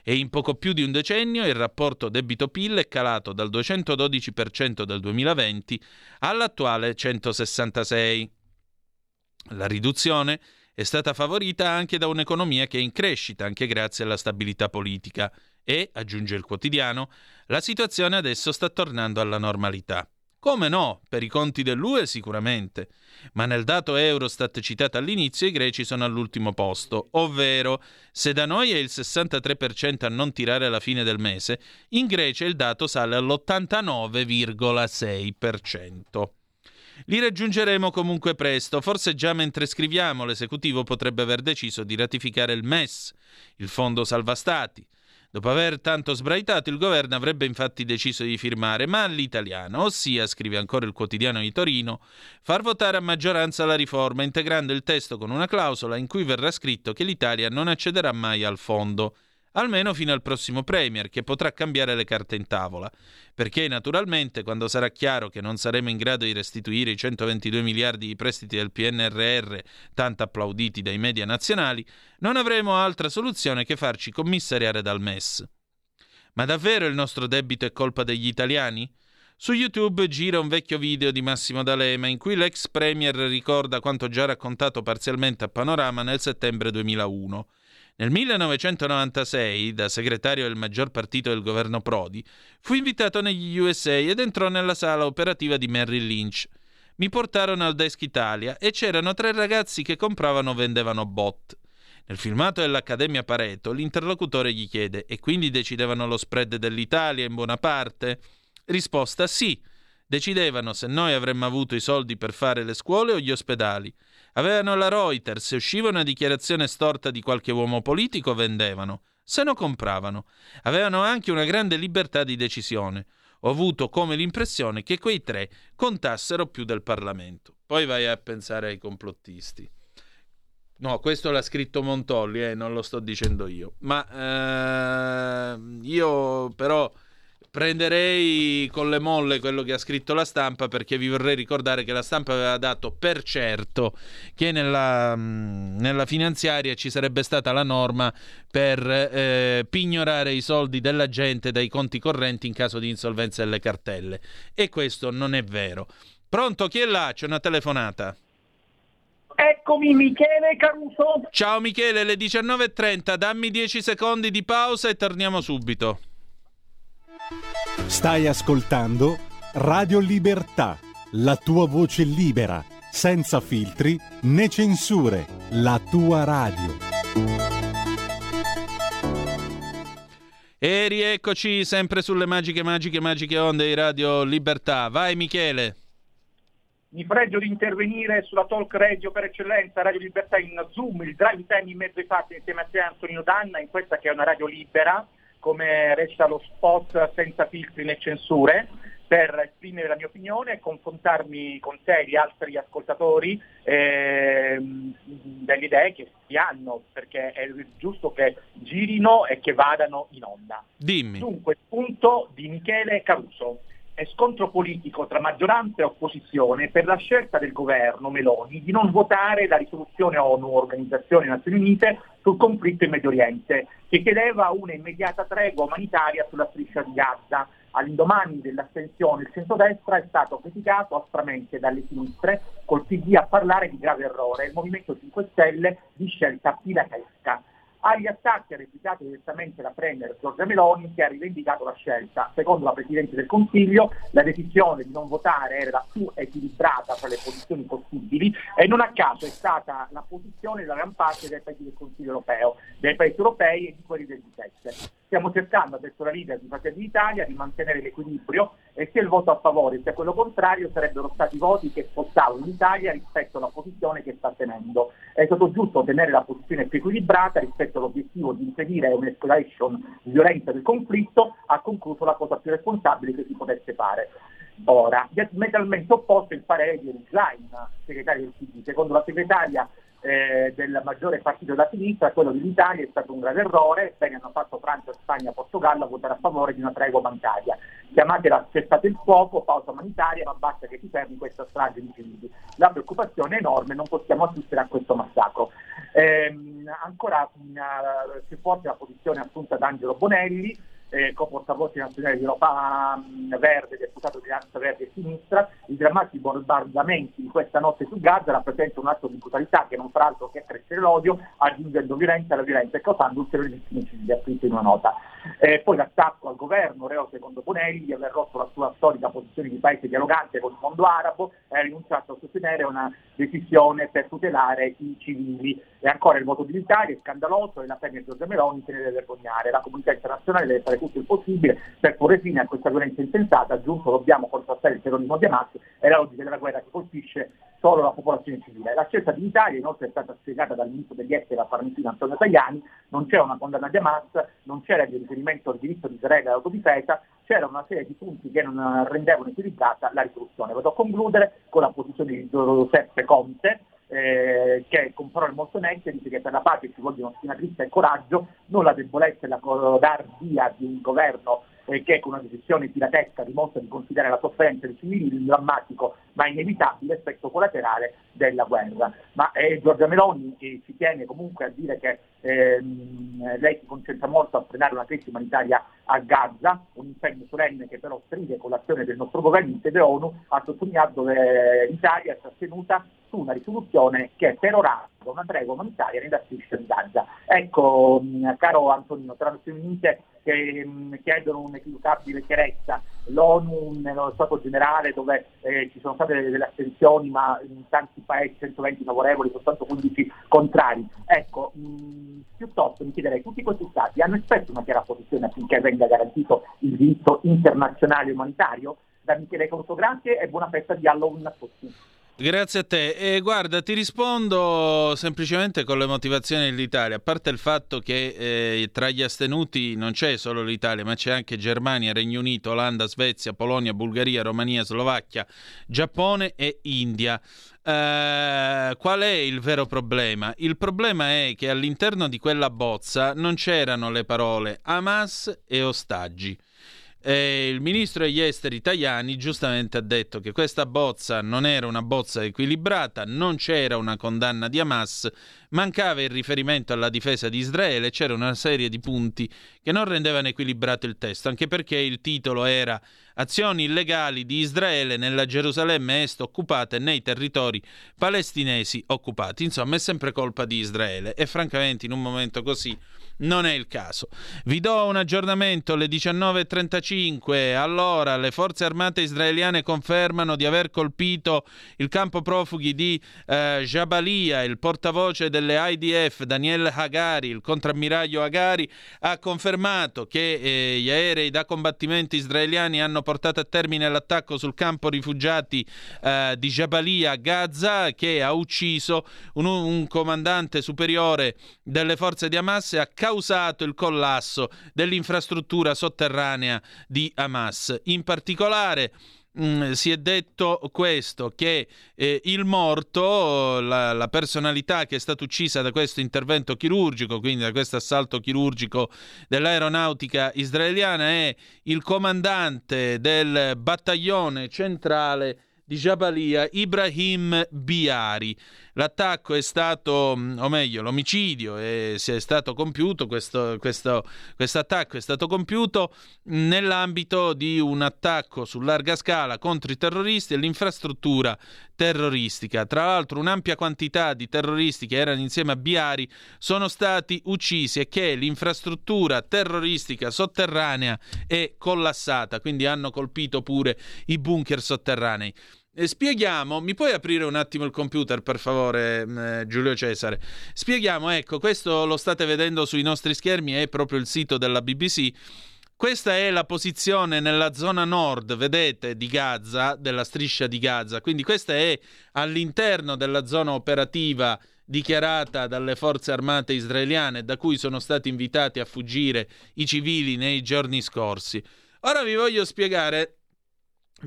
E in poco più di un decennio il rapporto debito-PIL è calato dal 212% del 2020 all'attuale 166%. La riduzione è stata favorita anche da un'economia che è in crescita, anche grazie alla stabilità politica. E, aggiunge il quotidiano, la situazione adesso sta tornando alla normalità. Come no? Per i conti dell'UE sicuramente. Ma nel dato Eurostat citato all'inizio i greci sono all'ultimo posto, ovvero se da noi è il 63% a non tirare alla fine del mese, in Grecia il dato sale all'89,6%. Li raggiungeremo comunque presto, forse già mentre scriviamo l'esecutivo potrebbe aver deciso di ratificare il MES, il Fondo Salva Stati. Dopo aver tanto sbraitato, il governo avrebbe infatti deciso di firmare, ma all'italiano, ossia, scrive ancora il quotidiano di Torino, far votare a maggioranza la riforma, integrando il testo con una clausola in cui verrà scritto che l'Italia non accederà mai al fondo almeno fino al prossimo Premier, che potrà cambiare le carte in tavola, perché naturalmente quando sarà chiaro che non saremo in grado di restituire i 122 miliardi di prestiti del PNRR, tanto applauditi dai media nazionali, non avremo altra soluzione che farci commissariare dal MES. Ma davvero il nostro debito è colpa degli italiani? Su YouTube gira un vecchio video di Massimo D'Alema in cui l'ex Premier ricorda quanto già raccontato parzialmente a Panorama nel settembre 2001 nel 1996, da segretario del maggior partito del governo Prodi, fu invitato negli USA ed entrò nella sala operativa di Merrill Lynch. Mi portarono al Desk Italia e c'erano tre ragazzi che compravano o vendevano bot. Nel filmato dell'Accademia Pareto, l'interlocutore gli chiede: E quindi decidevano lo spread dell'Italia in buona parte? Risposta: sì. Decidevano se noi avremmo avuto i soldi per fare le scuole o gli ospedali. Avevano la Reuters, se usciva una dichiarazione storta di qualche uomo politico, vendevano, se no compravano. Avevano anche una grande libertà di decisione. Ho avuto come l'impressione che quei tre contassero più del Parlamento. Poi vai a pensare ai complottisti. No, questo l'ha scritto Montolli, eh, non lo sto dicendo io. Ma eh, io però prenderei con le molle quello che ha scritto la stampa perché vi vorrei ricordare che la stampa aveva dato per certo che nella, mm, nella finanziaria ci sarebbe stata la norma per eh, pignorare i soldi della gente dai conti correnti in caso di insolvenza delle cartelle e questo non è vero. Pronto, chi è là? C'è una telefonata. Eccomi Michele Caruso. Ciao Michele, le 19.30, dammi 10 secondi di pausa e torniamo subito. Stai ascoltando Radio Libertà, la tua voce libera, senza filtri né censure, la tua radio. E rieccoci sempre sulle magiche, magiche, magiche onde di Radio Libertà. Vai Michele. Mi pregio di intervenire sulla talk radio per eccellenza, Radio Libertà in Zoom, il drive time in mezzo ai fatti insieme a te Antonino Danna, in questa che è una radio libera come resta lo spot senza filtri né censure per esprimere la mia opinione e confrontarmi con te e gli altri ascoltatori eh, delle idee che si hanno, perché è giusto che girino e che vadano in onda. Dimmi. Dunque, punto di Michele Caruso scontro politico tra maggioranza e opposizione per la scelta del governo Meloni di non votare la risoluzione ONU, Organizzazione Nazioni Unite, sul conflitto in Medio Oriente, che chiedeva una immediata tregua umanitaria sulla striscia di Gaza. All'indomani dell'astensione il centrodestra è stato criticato aspramente dalle sinistre, col PD a parlare di grave errore, il Movimento 5 Stelle di scelta pilatesca. Agli attacchi ha replicato direttamente la Premier Giorgia Meloni che ha rivendicato la scelta. Secondo la Presidente del Consiglio la decisione di non votare era la più equilibrata tra le posizioni possibili e non a caso è stata la posizione della gran parte dei paesi del Consiglio europeo, dei paesi europei e di quelli del G7. Stiamo cercando, ha detto la leader di Fratelli d'Italia, di mantenere l'equilibrio e sia il voto a favore sia quello contrario sarebbero stati voti che spostavano l'Italia rispetto alla posizione che sta tenendo. È stato giusto tenere la posizione più equilibrata rispetto all'obiettivo di impedire un'escalation violenta del conflitto, ha concluso la cosa più responsabile che si potesse fare. Ora, diametralmente opposto il parere di Line, segretaria del PD. Secondo la segretaria eh, del maggiore partito da sinistra, quello dell'Italia è stato un grave errore, bene hanno fatto Francia, Spagna, Portogallo a votare a favore di una tregua bancaria. Chiamatela cessate il fuoco, pausa umanitaria, ma basta che si fermi questa strage di civili. La preoccupazione è enorme, non possiamo assistere a questo massacro. Ehm, ancora una, più forte la posizione assunta da Angelo Bonelli, eh, co-portavoce nazionale di Europa mh, Verde, deputato di Alleanza Verde e Sinistra, i drammatici bombardamenti di questa notte su Gaza rappresentano un atto di brutalità che non fa altro che crescere l'odio, aggiungendo violenza alla violenza e causando ulteriori vittime civili, ha scritto in una nota. Eh, poi l'attacco al governo, reo secondo Bonelli, di aver rotto la sua storica posizione di paese dialogante con il mondo arabo e ha rinunciato a sostenere una decisione per tutelare i civili. E ancora il voto militare è scandaloso e la Premier Giorgia Meloni se ne deve vergognare. La comunità internazionale deve fare tutto il possibile per porre fine a questa violenza insensata, aggiunto dobbiamo contrastare il terrorismo di Hamas e la logica della guerra che colpisce solo la popolazione civile. La scelta di Italia inoltre è stata spiegata dal ministro degli esteri a Farnesino Antonio Tajani, non c'è una condanna di Hamas, non c'era il riferimento al diritto di Israele all'autodifesa, c'era una serie di punti che non rendevano equilibrata la risoluzione. Vado a concludere con la posizione di Giuseppe Conte, eh, che con parole molto nette dice che per la pace ci vogliono spinatrista e coraggio, non la debolezza e la codardia di un governo eh, che con una decisione piratesca dimostra di considerare la sofferenza dei civili il drammatico ma inevitabile effetto collaterale della guerra. Ma eh, Giorgia Meloni eh, ci tiene comunque a dire che ehm, lei si concentra molto a frenare una crisi umanitaria a Gaza, un impegno solenne che però stride con l'azione del nostro governo in sede ONU, ha sottolineato dove l'Italia si è astenuta su una risoluzione che perorava una tregua umanitaria nella striscia di Gaza. Ecco, mh, caro Antonino, tra le Nazioni Unite che mh, chiedono un'equivocabile chiarezza, l'ONU nello Stato generale dove eh, ci sono state delle, astensioni ma in tanti paesi 120 favorevoli, soltanto 15 contrari. Ecco, mh, piuttosto mi chiederei, tutti questi stati hanno espresso una chiara posizione affinché venga garantito il diritto internazionale umanitario? Da Michele Corso, grazie e buona festa di Halloween a tutti. Grazie a te. E guarda, ti rispondo semplicemente con le motivazioni dell'Italia. A parte il fatto che eh, tra gli astenuti non c'è solo l'Italia, ma c'è anche Germania, Regno Unito, Olanda, Svezia, Polonia, Bulgaria, Romania, Slovacchia, Giappone e India. Uh, qual è il vero problema? Il problema è che all'interno di quella bozza non c'erano le parole Hamas e ostaggi. E il ministro degli esteri Tajani giustamente ha detto che questa bozza non era una bozza equilibrata, non c'era una condanna di Hamas, mancava il riferimento alla difesa di Israele, c'era una serie di punti che non rendevano equilibrato il testo, anche perché il titolo era Azioni illegali di Israele nella Gerusalemme est occupata e nei territori palestinesi occupati. Insomma, è sempre colpa di Israele e francamente in un momento così non è il caso. Vi do un aggiornamento alle 19.35. Allora, le forze armate israeliane confermano di aver colpito il campo profughi di eh, Jabalia. Il portavoce delle IDF, Daniel Hagari, il contrammiraglio Hagari, ha confermato che eh, gli aerei da combattimento israeliani hanno portato a termine l'attacco sul campo rifugiati eh, di Jabalia a Gaza, che ha ucciso un, un comandante superiore delle forze di Hamas e ha causato il collasso dell'infrastruttura sotterranea di Hamas. In particolare Mm, si è detto questo, che eh, il morto, la, la, personalità che è stata uccisa da questo intervento chirurgico, quindi da questo assalto chirurgico dell'aeronautica israeliana, è il comandante del battaglione centrale di Jabalia, Ibrahim Biari. L'attacco è stato, o meglio, l'omicidio è, è stato compiuto, questo, questo attacco è stato compiuto nell'ambito di un attacco su larga scala contro i terroristi e l'infrastruttura terroristica. Tra l'altro un'ampia quantità di terroristi che erano insieme a Biari sono stati uccisi e che l'infrastruttura terroristica sotterranea è collassata, quindi hanno colpito pure i bunker sotterranei. Eh, spieghiamo, mi puoi aprire un attimo il computer per favore mm, eh, Giulio Cesare? Spieghiamo, ecco, questo lo state vedendo sui nostri schermi, è proprio il sito della BBC. Questa è la posizione nella zona nord, vedete, di Gaza, della striscia di Gaza. Quindi questa è all'interno della zona operativa dichiarata dalle forze armate israeliane, da cui sono stati invitati a fuggire i civili nei giorni scorsi. Ora vi voglio spiegare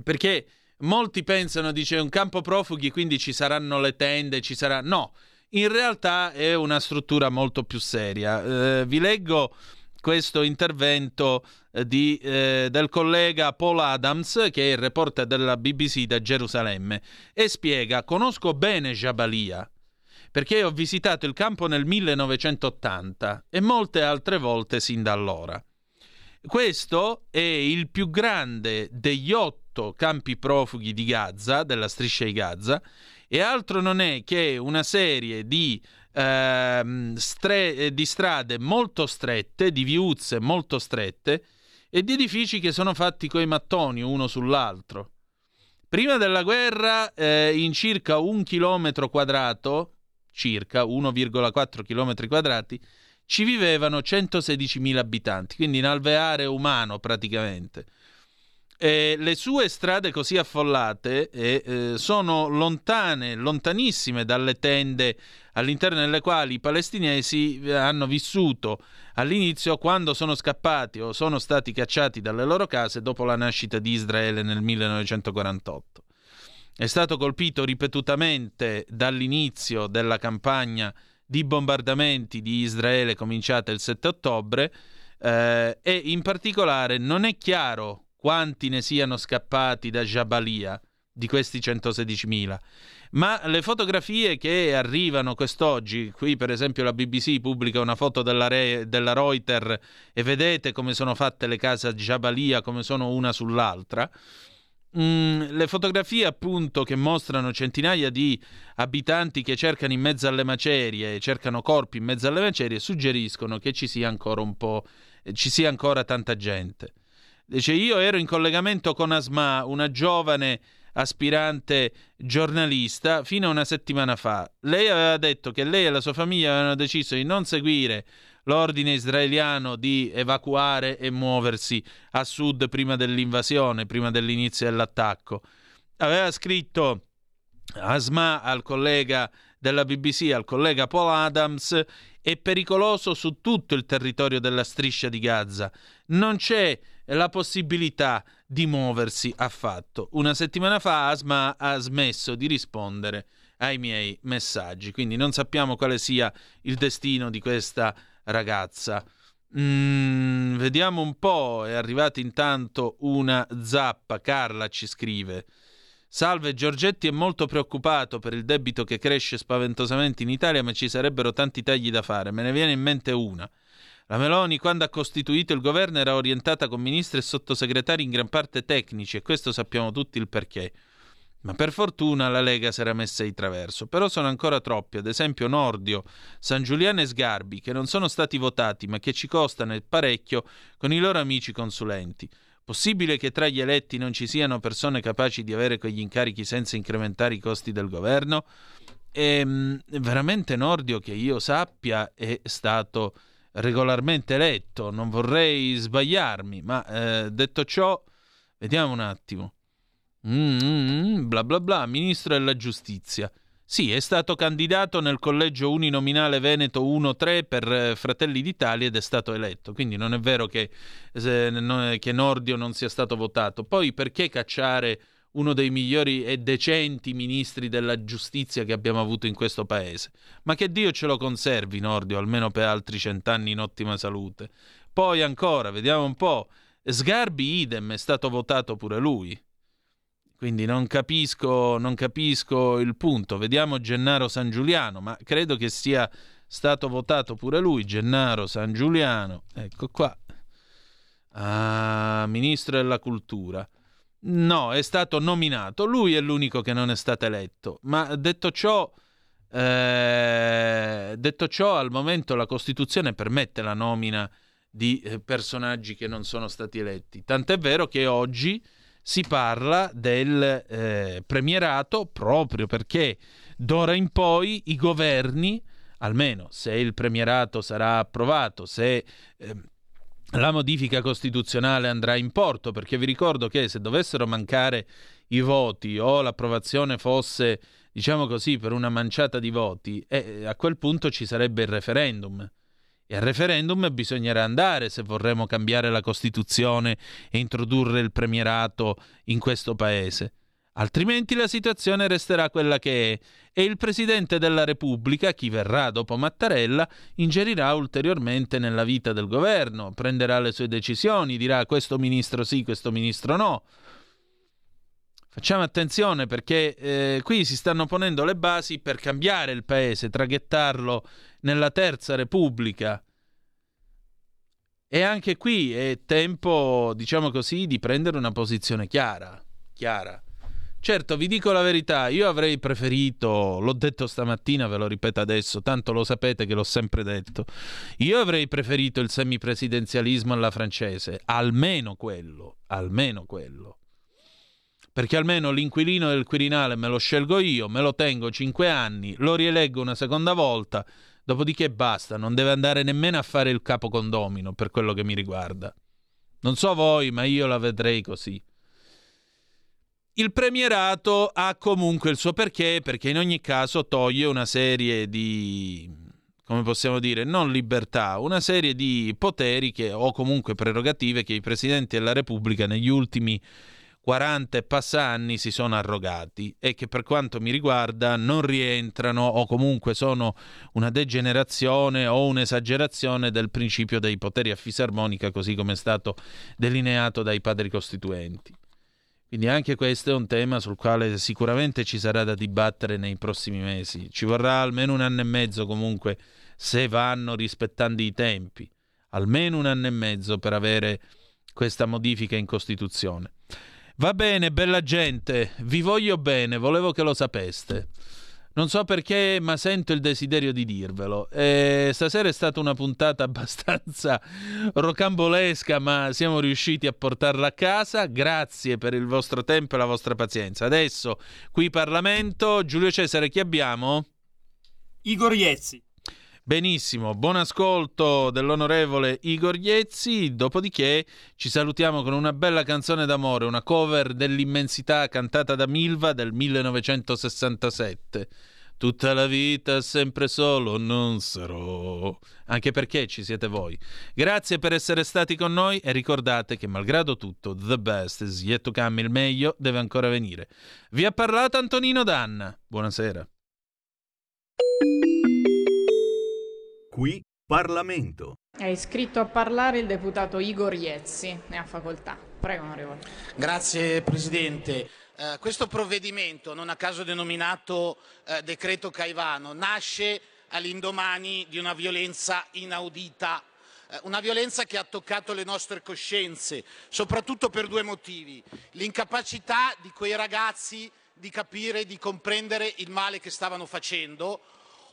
perché Molti pensano, dice, un campo profughi, quindi ci saranno le tende, ci sarà... No, in realtà è una struttura molto più seria. Eh, vi leggo questo intervento eh, di, eh, del collega Paul Adams, che è il reporter della BBC da Gerusalemme, e spiega: Conosco bene Jabalia perché ho visitato il campo nel 1980 e molte altre volte sin da allora. Questo è il più grande degli otto campi profughi di Gaza, della striscia di Gaza, e altro non è che una serie di, eh, stre- di strade molto strette, di viuzze molto strette e di edifici che sono fatti coi mattoni uno sull'altro. Prima della guerra, eh, in circa un chilometro quadrato, circa 1,4 km quadrati, ci vivevano 116.000 abitanti, quindi in alveare umano praticamente. E le sue strade così affollate eh, eh, sono lontane, lontanissime dalle tende all'interno delle quali i palestinesi hanno vissuto all'inizio quando sono scappati o sono stati cacciati dalle loro case dopo la nascita di Israele nel 1948. È stato colpito ripetutamente dall'inizio della campagna di bombardamenti di Israele cominciata il 7 ottobre eh, e in particolare non è chiaro quanti ne siano scappati da Jabalia di questi 116.000. Ma le fotografie che arrivano quest'oggi, qui per esempio la BBC pubblica una foto della, Re, della Reuters e vedete come sono fatte le case a Jabalia, come sono una sull'altra. Mm, le fotografie appunto che mostrano centinaia di abitanti che cercano in mezzo alle macerie, cercano corpi in mezzo alle macerie, suggeriscono che ci sia ancora un po', ci sia ancora tanta gente. Dice, io ero in collegamento con Asma, una giovane aspirante giornalista, fino a una settimana fa. Lei aveva detto che lei e la sua famiglia avevano deciso di non seguire l'ordine israeliano di evacuare e muoversi a sud prima dell'invasione, prima dell'inizio dell'attacco. Aveva scritto Asma al collega della BBC, al collega Paul Adams, è pericoloso su tutto il territorio della striscia di Gaza. Non c'è la possibilità di muoversi affatto. Una settimana fa Asma ha smesso di rispondere ai miei messaggi, quindi non sappiamo quale sia il destino di questa ragazza. Mm, vediamo un po', è arrivata intanto una zappa, Carla ci scrive. Salve, Giorgetti è molto preoccupato per il debito che cresce spaventosamente in Italia, ma ci sarebbero tanti tagli da fare. Me ne viene in mente una. La Meloni, quando ha costituito il governo, era orientata con ministri e sottosegretari in gran parte tecnici, e questo sappiamo tutti il perché. Ma per fortuna la Lega si era messa di traverso. Però sono ancora troppi, ad esempio Nordio, San Giuliano e Sgarbi, che non sono stati votati, ma che ci costano parecchio con i loro amici consulenti. Possibile che tra gli eletti non ci siano persone capaci di avere quegli incarichi senza incrementare i costi del governo? E, ehm, veramente Nordio, che io sappia, è stato regolarmente eletto, non vorrei sbagliarmi, ma eh, detto ciò, vediamo un attimo. Mm, bla bla bla, ministro della giustizia. Sì, è stato candidato nel collegio uninominale Veneto 1-3 per eh, Fratelli d'Italia ed è stato eletto, quindi non è vero che, eh, che Nordio non sia stato votato. Poi perché cacciare uno dei migliori e decenti ministri della giustizia che abbiamo avuto in questo paese. Ma che Dio ce lo conservi, Nordio, almeno per altri cent'anni in ottima salute. Poi ancora, vediamo un po'. Sgarbi idem è stato votato pure lui. Quindi non capisco, non capisco il punto. Vediamo Gennaro San Giuliano, ma credo che sia stato votato pure lui, Gennaro San Giuliano. Ecco qua. Ah, ministro della cultura. No, è stato nominato. Lui è l'unico che non è stato eletto. Ma detto ciò, eh, detto ciò, al momento la Costituzione permette la nomina di eh, personaggi che non sono stati eletti. Tant'è vero che oggi si parla del eh, premierato proprio perché d'ora in poi i governi, almeno se il premierato sarà approvato, se ehm, la modifica costituzionale andrà in porto, perché vi ricordo che se dovessero mancare i voti o l'approvazione fosse, diciamo così, per una manciata di voti, eh, a quel punto ci sarebbe il referendum. E al referendum bisognerà andare se vorremmo cambiare la Costituzione e introdurre il premierato in questo paese. Altrimenti la situazione resterà quella che è e il Presidente della Repubblica, chi verrà dopo Mattarella, ingerirà ulteriormente nella vita del governo, prenderà le sue decisioni, dirà questo ministro sì, questo ministro no. Facciamo attenzione perché eh, qui si stanno ponendo le basi per cambiare il paese, traghettarlo nella Terza Repubblica. E anche qui è tempo, diciamo così, di prendere una posizione chiara. chiara. Certo, vi dico la verità, io avrei preferito, l'ho detto stamattina, ve lo ripeto adesso, tanto lo sapete che l'ho sempre detto, io avrei preferito il semipresidenzialismo alla francese, almeno quello, almeno quello. Perché almeno l'inquilino del Quirinale me lo scelgo io, me lo tengo cinque anni, lo rieleggo una seconda volta, dopodiché basta, non deve andare nemmeno a fare il capo condomino per quello che mi riguarda. Non so voi, ma io la vedrei così. Il premierato ha comunque il suo perché, perché in ogni caso toglie una serie di, come possiamo dire, non libertà, una serie di poteri che, o comunque prerogative che i presidenti della Repubblica negli ultimi 40 e passa anni si sono arrogati e che per quanto mi riguarda non rientrano o comunque sono una degenerazione o un'esagerazione del principio dei poteri a fisarmonica così come è stato delineato dai padri costituenti. Quindi anche questo è un tema sul quale sicuramente ci sarà da dibattere nei prossimi mesi. Ci vorrà almeno un anno e mezzo comunque se vanno rispettando i tempi. Almeno un anno e mezzo per avere questa modifica in Costituzione. Va bene, bella gente, vi voglio bene, volevo che lo sapeste. Non so perché, ma sento il desiderio di dirvelo. E stasera è stata una puntata abbastanza rocambolesca, ma siamo riusciti a portarla a casa. Grazie per il vostro tempo e la vostra pazienza. Adesso, qui Parlamento, Giulio Cesare, chi abbiamo? Igor Iezzi. Benissimo, buon ascolto dell'onorevole Igor Iezzi, dopodiché ci salutiamo con una bella canzone d'amore, una cover dell'immensità cantata da Milva del 1967. Tutta la vita sempre solo non sarò. Anche perché ci siete voi. Grazie per essere stati con noi e ricordate che malgrado tutto, the best is yet to come, il meglio deve ancora venire. Vi ha parlato Antonino Danna. Buonasera. Qui Parlamento. È iscritto a parlare il deputato Igor Iezzi. Ne ha facoltà. Prego, onorevole. Grazie Presidente. Eh, questo provvedimento, non a caso denominato eh, decreto Caivano, nasce all'indomani di una violenza inaudita eh, una violenza che ha toccato le nostre coscienze, soprattutto per due motivi. L'incapacità di quei ragazzi di capire e di comprendere il male che stavano facendo,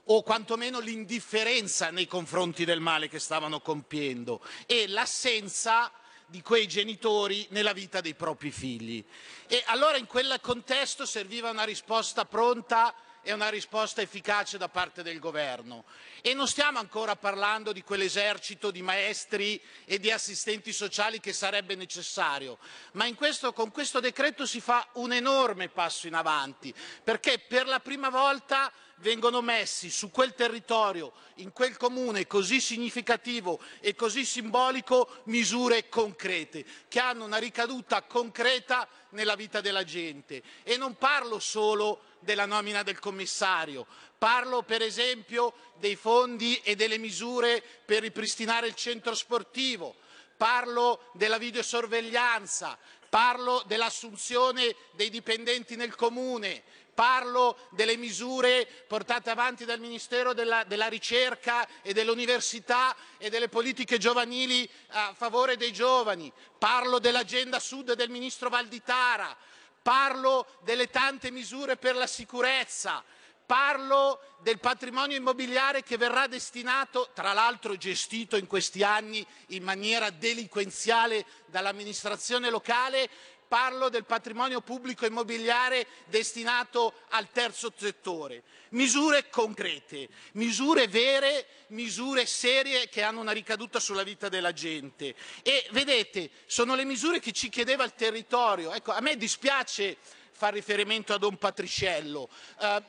o quantomeno l'indifferenza nei confronti del male che stavano compiendo e l'assenza di quei genitori nella vita dei propri figli. E allora in quel contesto serviva una risposta pronta e una risposta efficace da parte del governo. E non stiamo ancora parlando di quell'esercito di maestri e di assistenti sociali che sarebbe necessario, ma questo, con questo decreto si fa un enorme passo in avanti, perché per la prima volta vengono messi su quel territorio, in quel comune così significativo e così simbolico, misure concrete, che hanno una ricaduta concreta nella vita della gente. E non parlo solo della nomina del commissario, parlo per esempio dei fondi e delle misure per ripristinare il centro sportivo, parlo della videosorveglianza, parlo dell'assunzione dei dipendenti nel comune, Parlo delle misure portate avanti dal Ministero della, della ricerca e dell'università e delle politiche giovanili a favore dei giovani. Parlo dell'agenda sud del Ministro Valditara. Parlo delle tante misure per la sicurezza. Parlo del patrimonio immobiliare che verrà destinato, tra l'altro gestito in questi anni in maniera delinquenziale dall'amministrazione locale, parlo del patrimonio pubblico immobiliare destinato al terzo settore. Misure concrete, misure vere, misure serie che hanno una ricaduta sulla vita della gente. E vedete, sono le misure che ci chiedeva il territorio. Ecco, a me dispiace far riferimento a Don Patriciello, eh,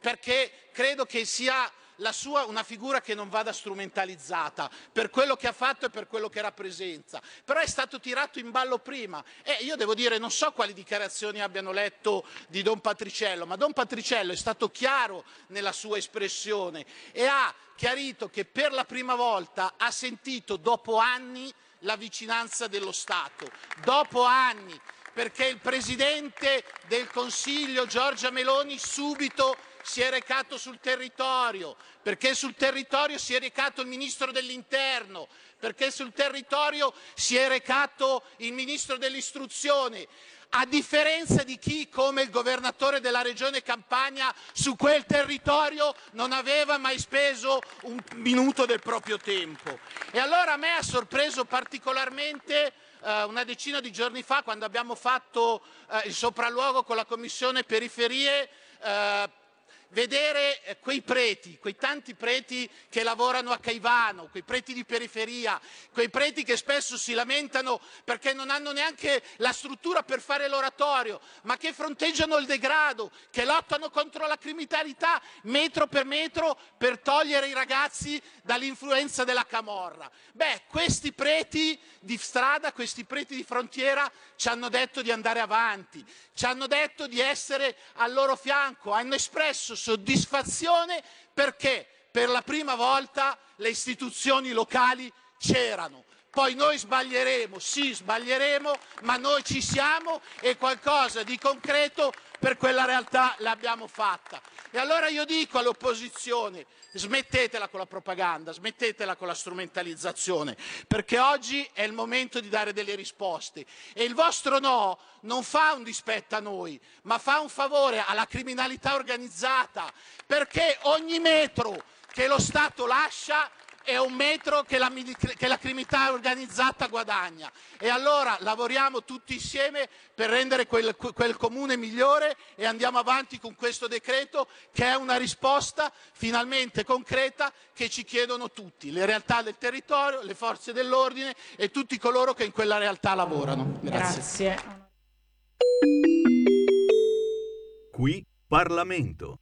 perché credo che sia sua una figura che non vada strumentalizzata per quello che ha fatto e per quello che rappresenta. Però è stato tirato in ballo prima e io devo dire non so quali dichiarazioni abbiano letto di Don Patriciello, ma Don Patriciello è stato chiaro nella sua espressione e ha chiarito che per la prima volta ha sentito dopo anni la vicinanza dello Stato, dopo anni perché il Presidente del Consiglio Giorgia Meloni subito si è recato sul territorio, perché sul territorio si è recato il Ministro dell'Interno, perché sul territorio si è recato il Ministro dell'Istruzione, a differenza di chi, come il governatore della regione Campania, su quel territorio non aveva mai speso un minuto del proprio tempo. E allora a me ha sorpreso particolarmente eh, una decina di giorni fa, quando abbiamo fatto eh, il sopralluogo con la Commissione Periferie, eh, vedere eh, quei preti, quei tanti preti che lavorano a Caivano, quei preti di periferia, quei preti che spesso si lamentano perché non hanno neanche la struttura per fare l'oratorio, ma che fronteggiano il degrado, che lottano contro la criminalità metro per metro per togliere i ragazzi dall'influenza della camorra. Beh, questi preti di strada, questi preti di frontiera ci hanno detto di andare avanti, ci hanno detto di essere al loro fianco, hanno espresso soddisfazione perché per la prima volta le istituzioni locali c'erano. Poi noi sbaglieremo, sì sbaglieremo, ma noi ci siamo e qualcosa di concreto per quella realtà l'abbiamo fatta. E allora io dico all'opposizione, smettetela con la propaganda, smettetela con la strumentalizzazione, perché oggi è il momento di dare delle risposte. E il vostro no non fa un dispetto a noi, ma fa un favore alla criminalità organizzata, perché ogni metro che lo Stato lascia è un metro che la, che la, criminalità organizzata guadagna. E allora lavoriamo tutti insieme per rendere quel, quel, comune migliore e andiamo avanti con questo decreto che è una risposta finalmente concreta che ci chiedono tutti, le realtà del territorio, le forze dell'ordine e tutti coloro che in quella realtà lavorano. Grazie. Grazie. Qui Parlamento.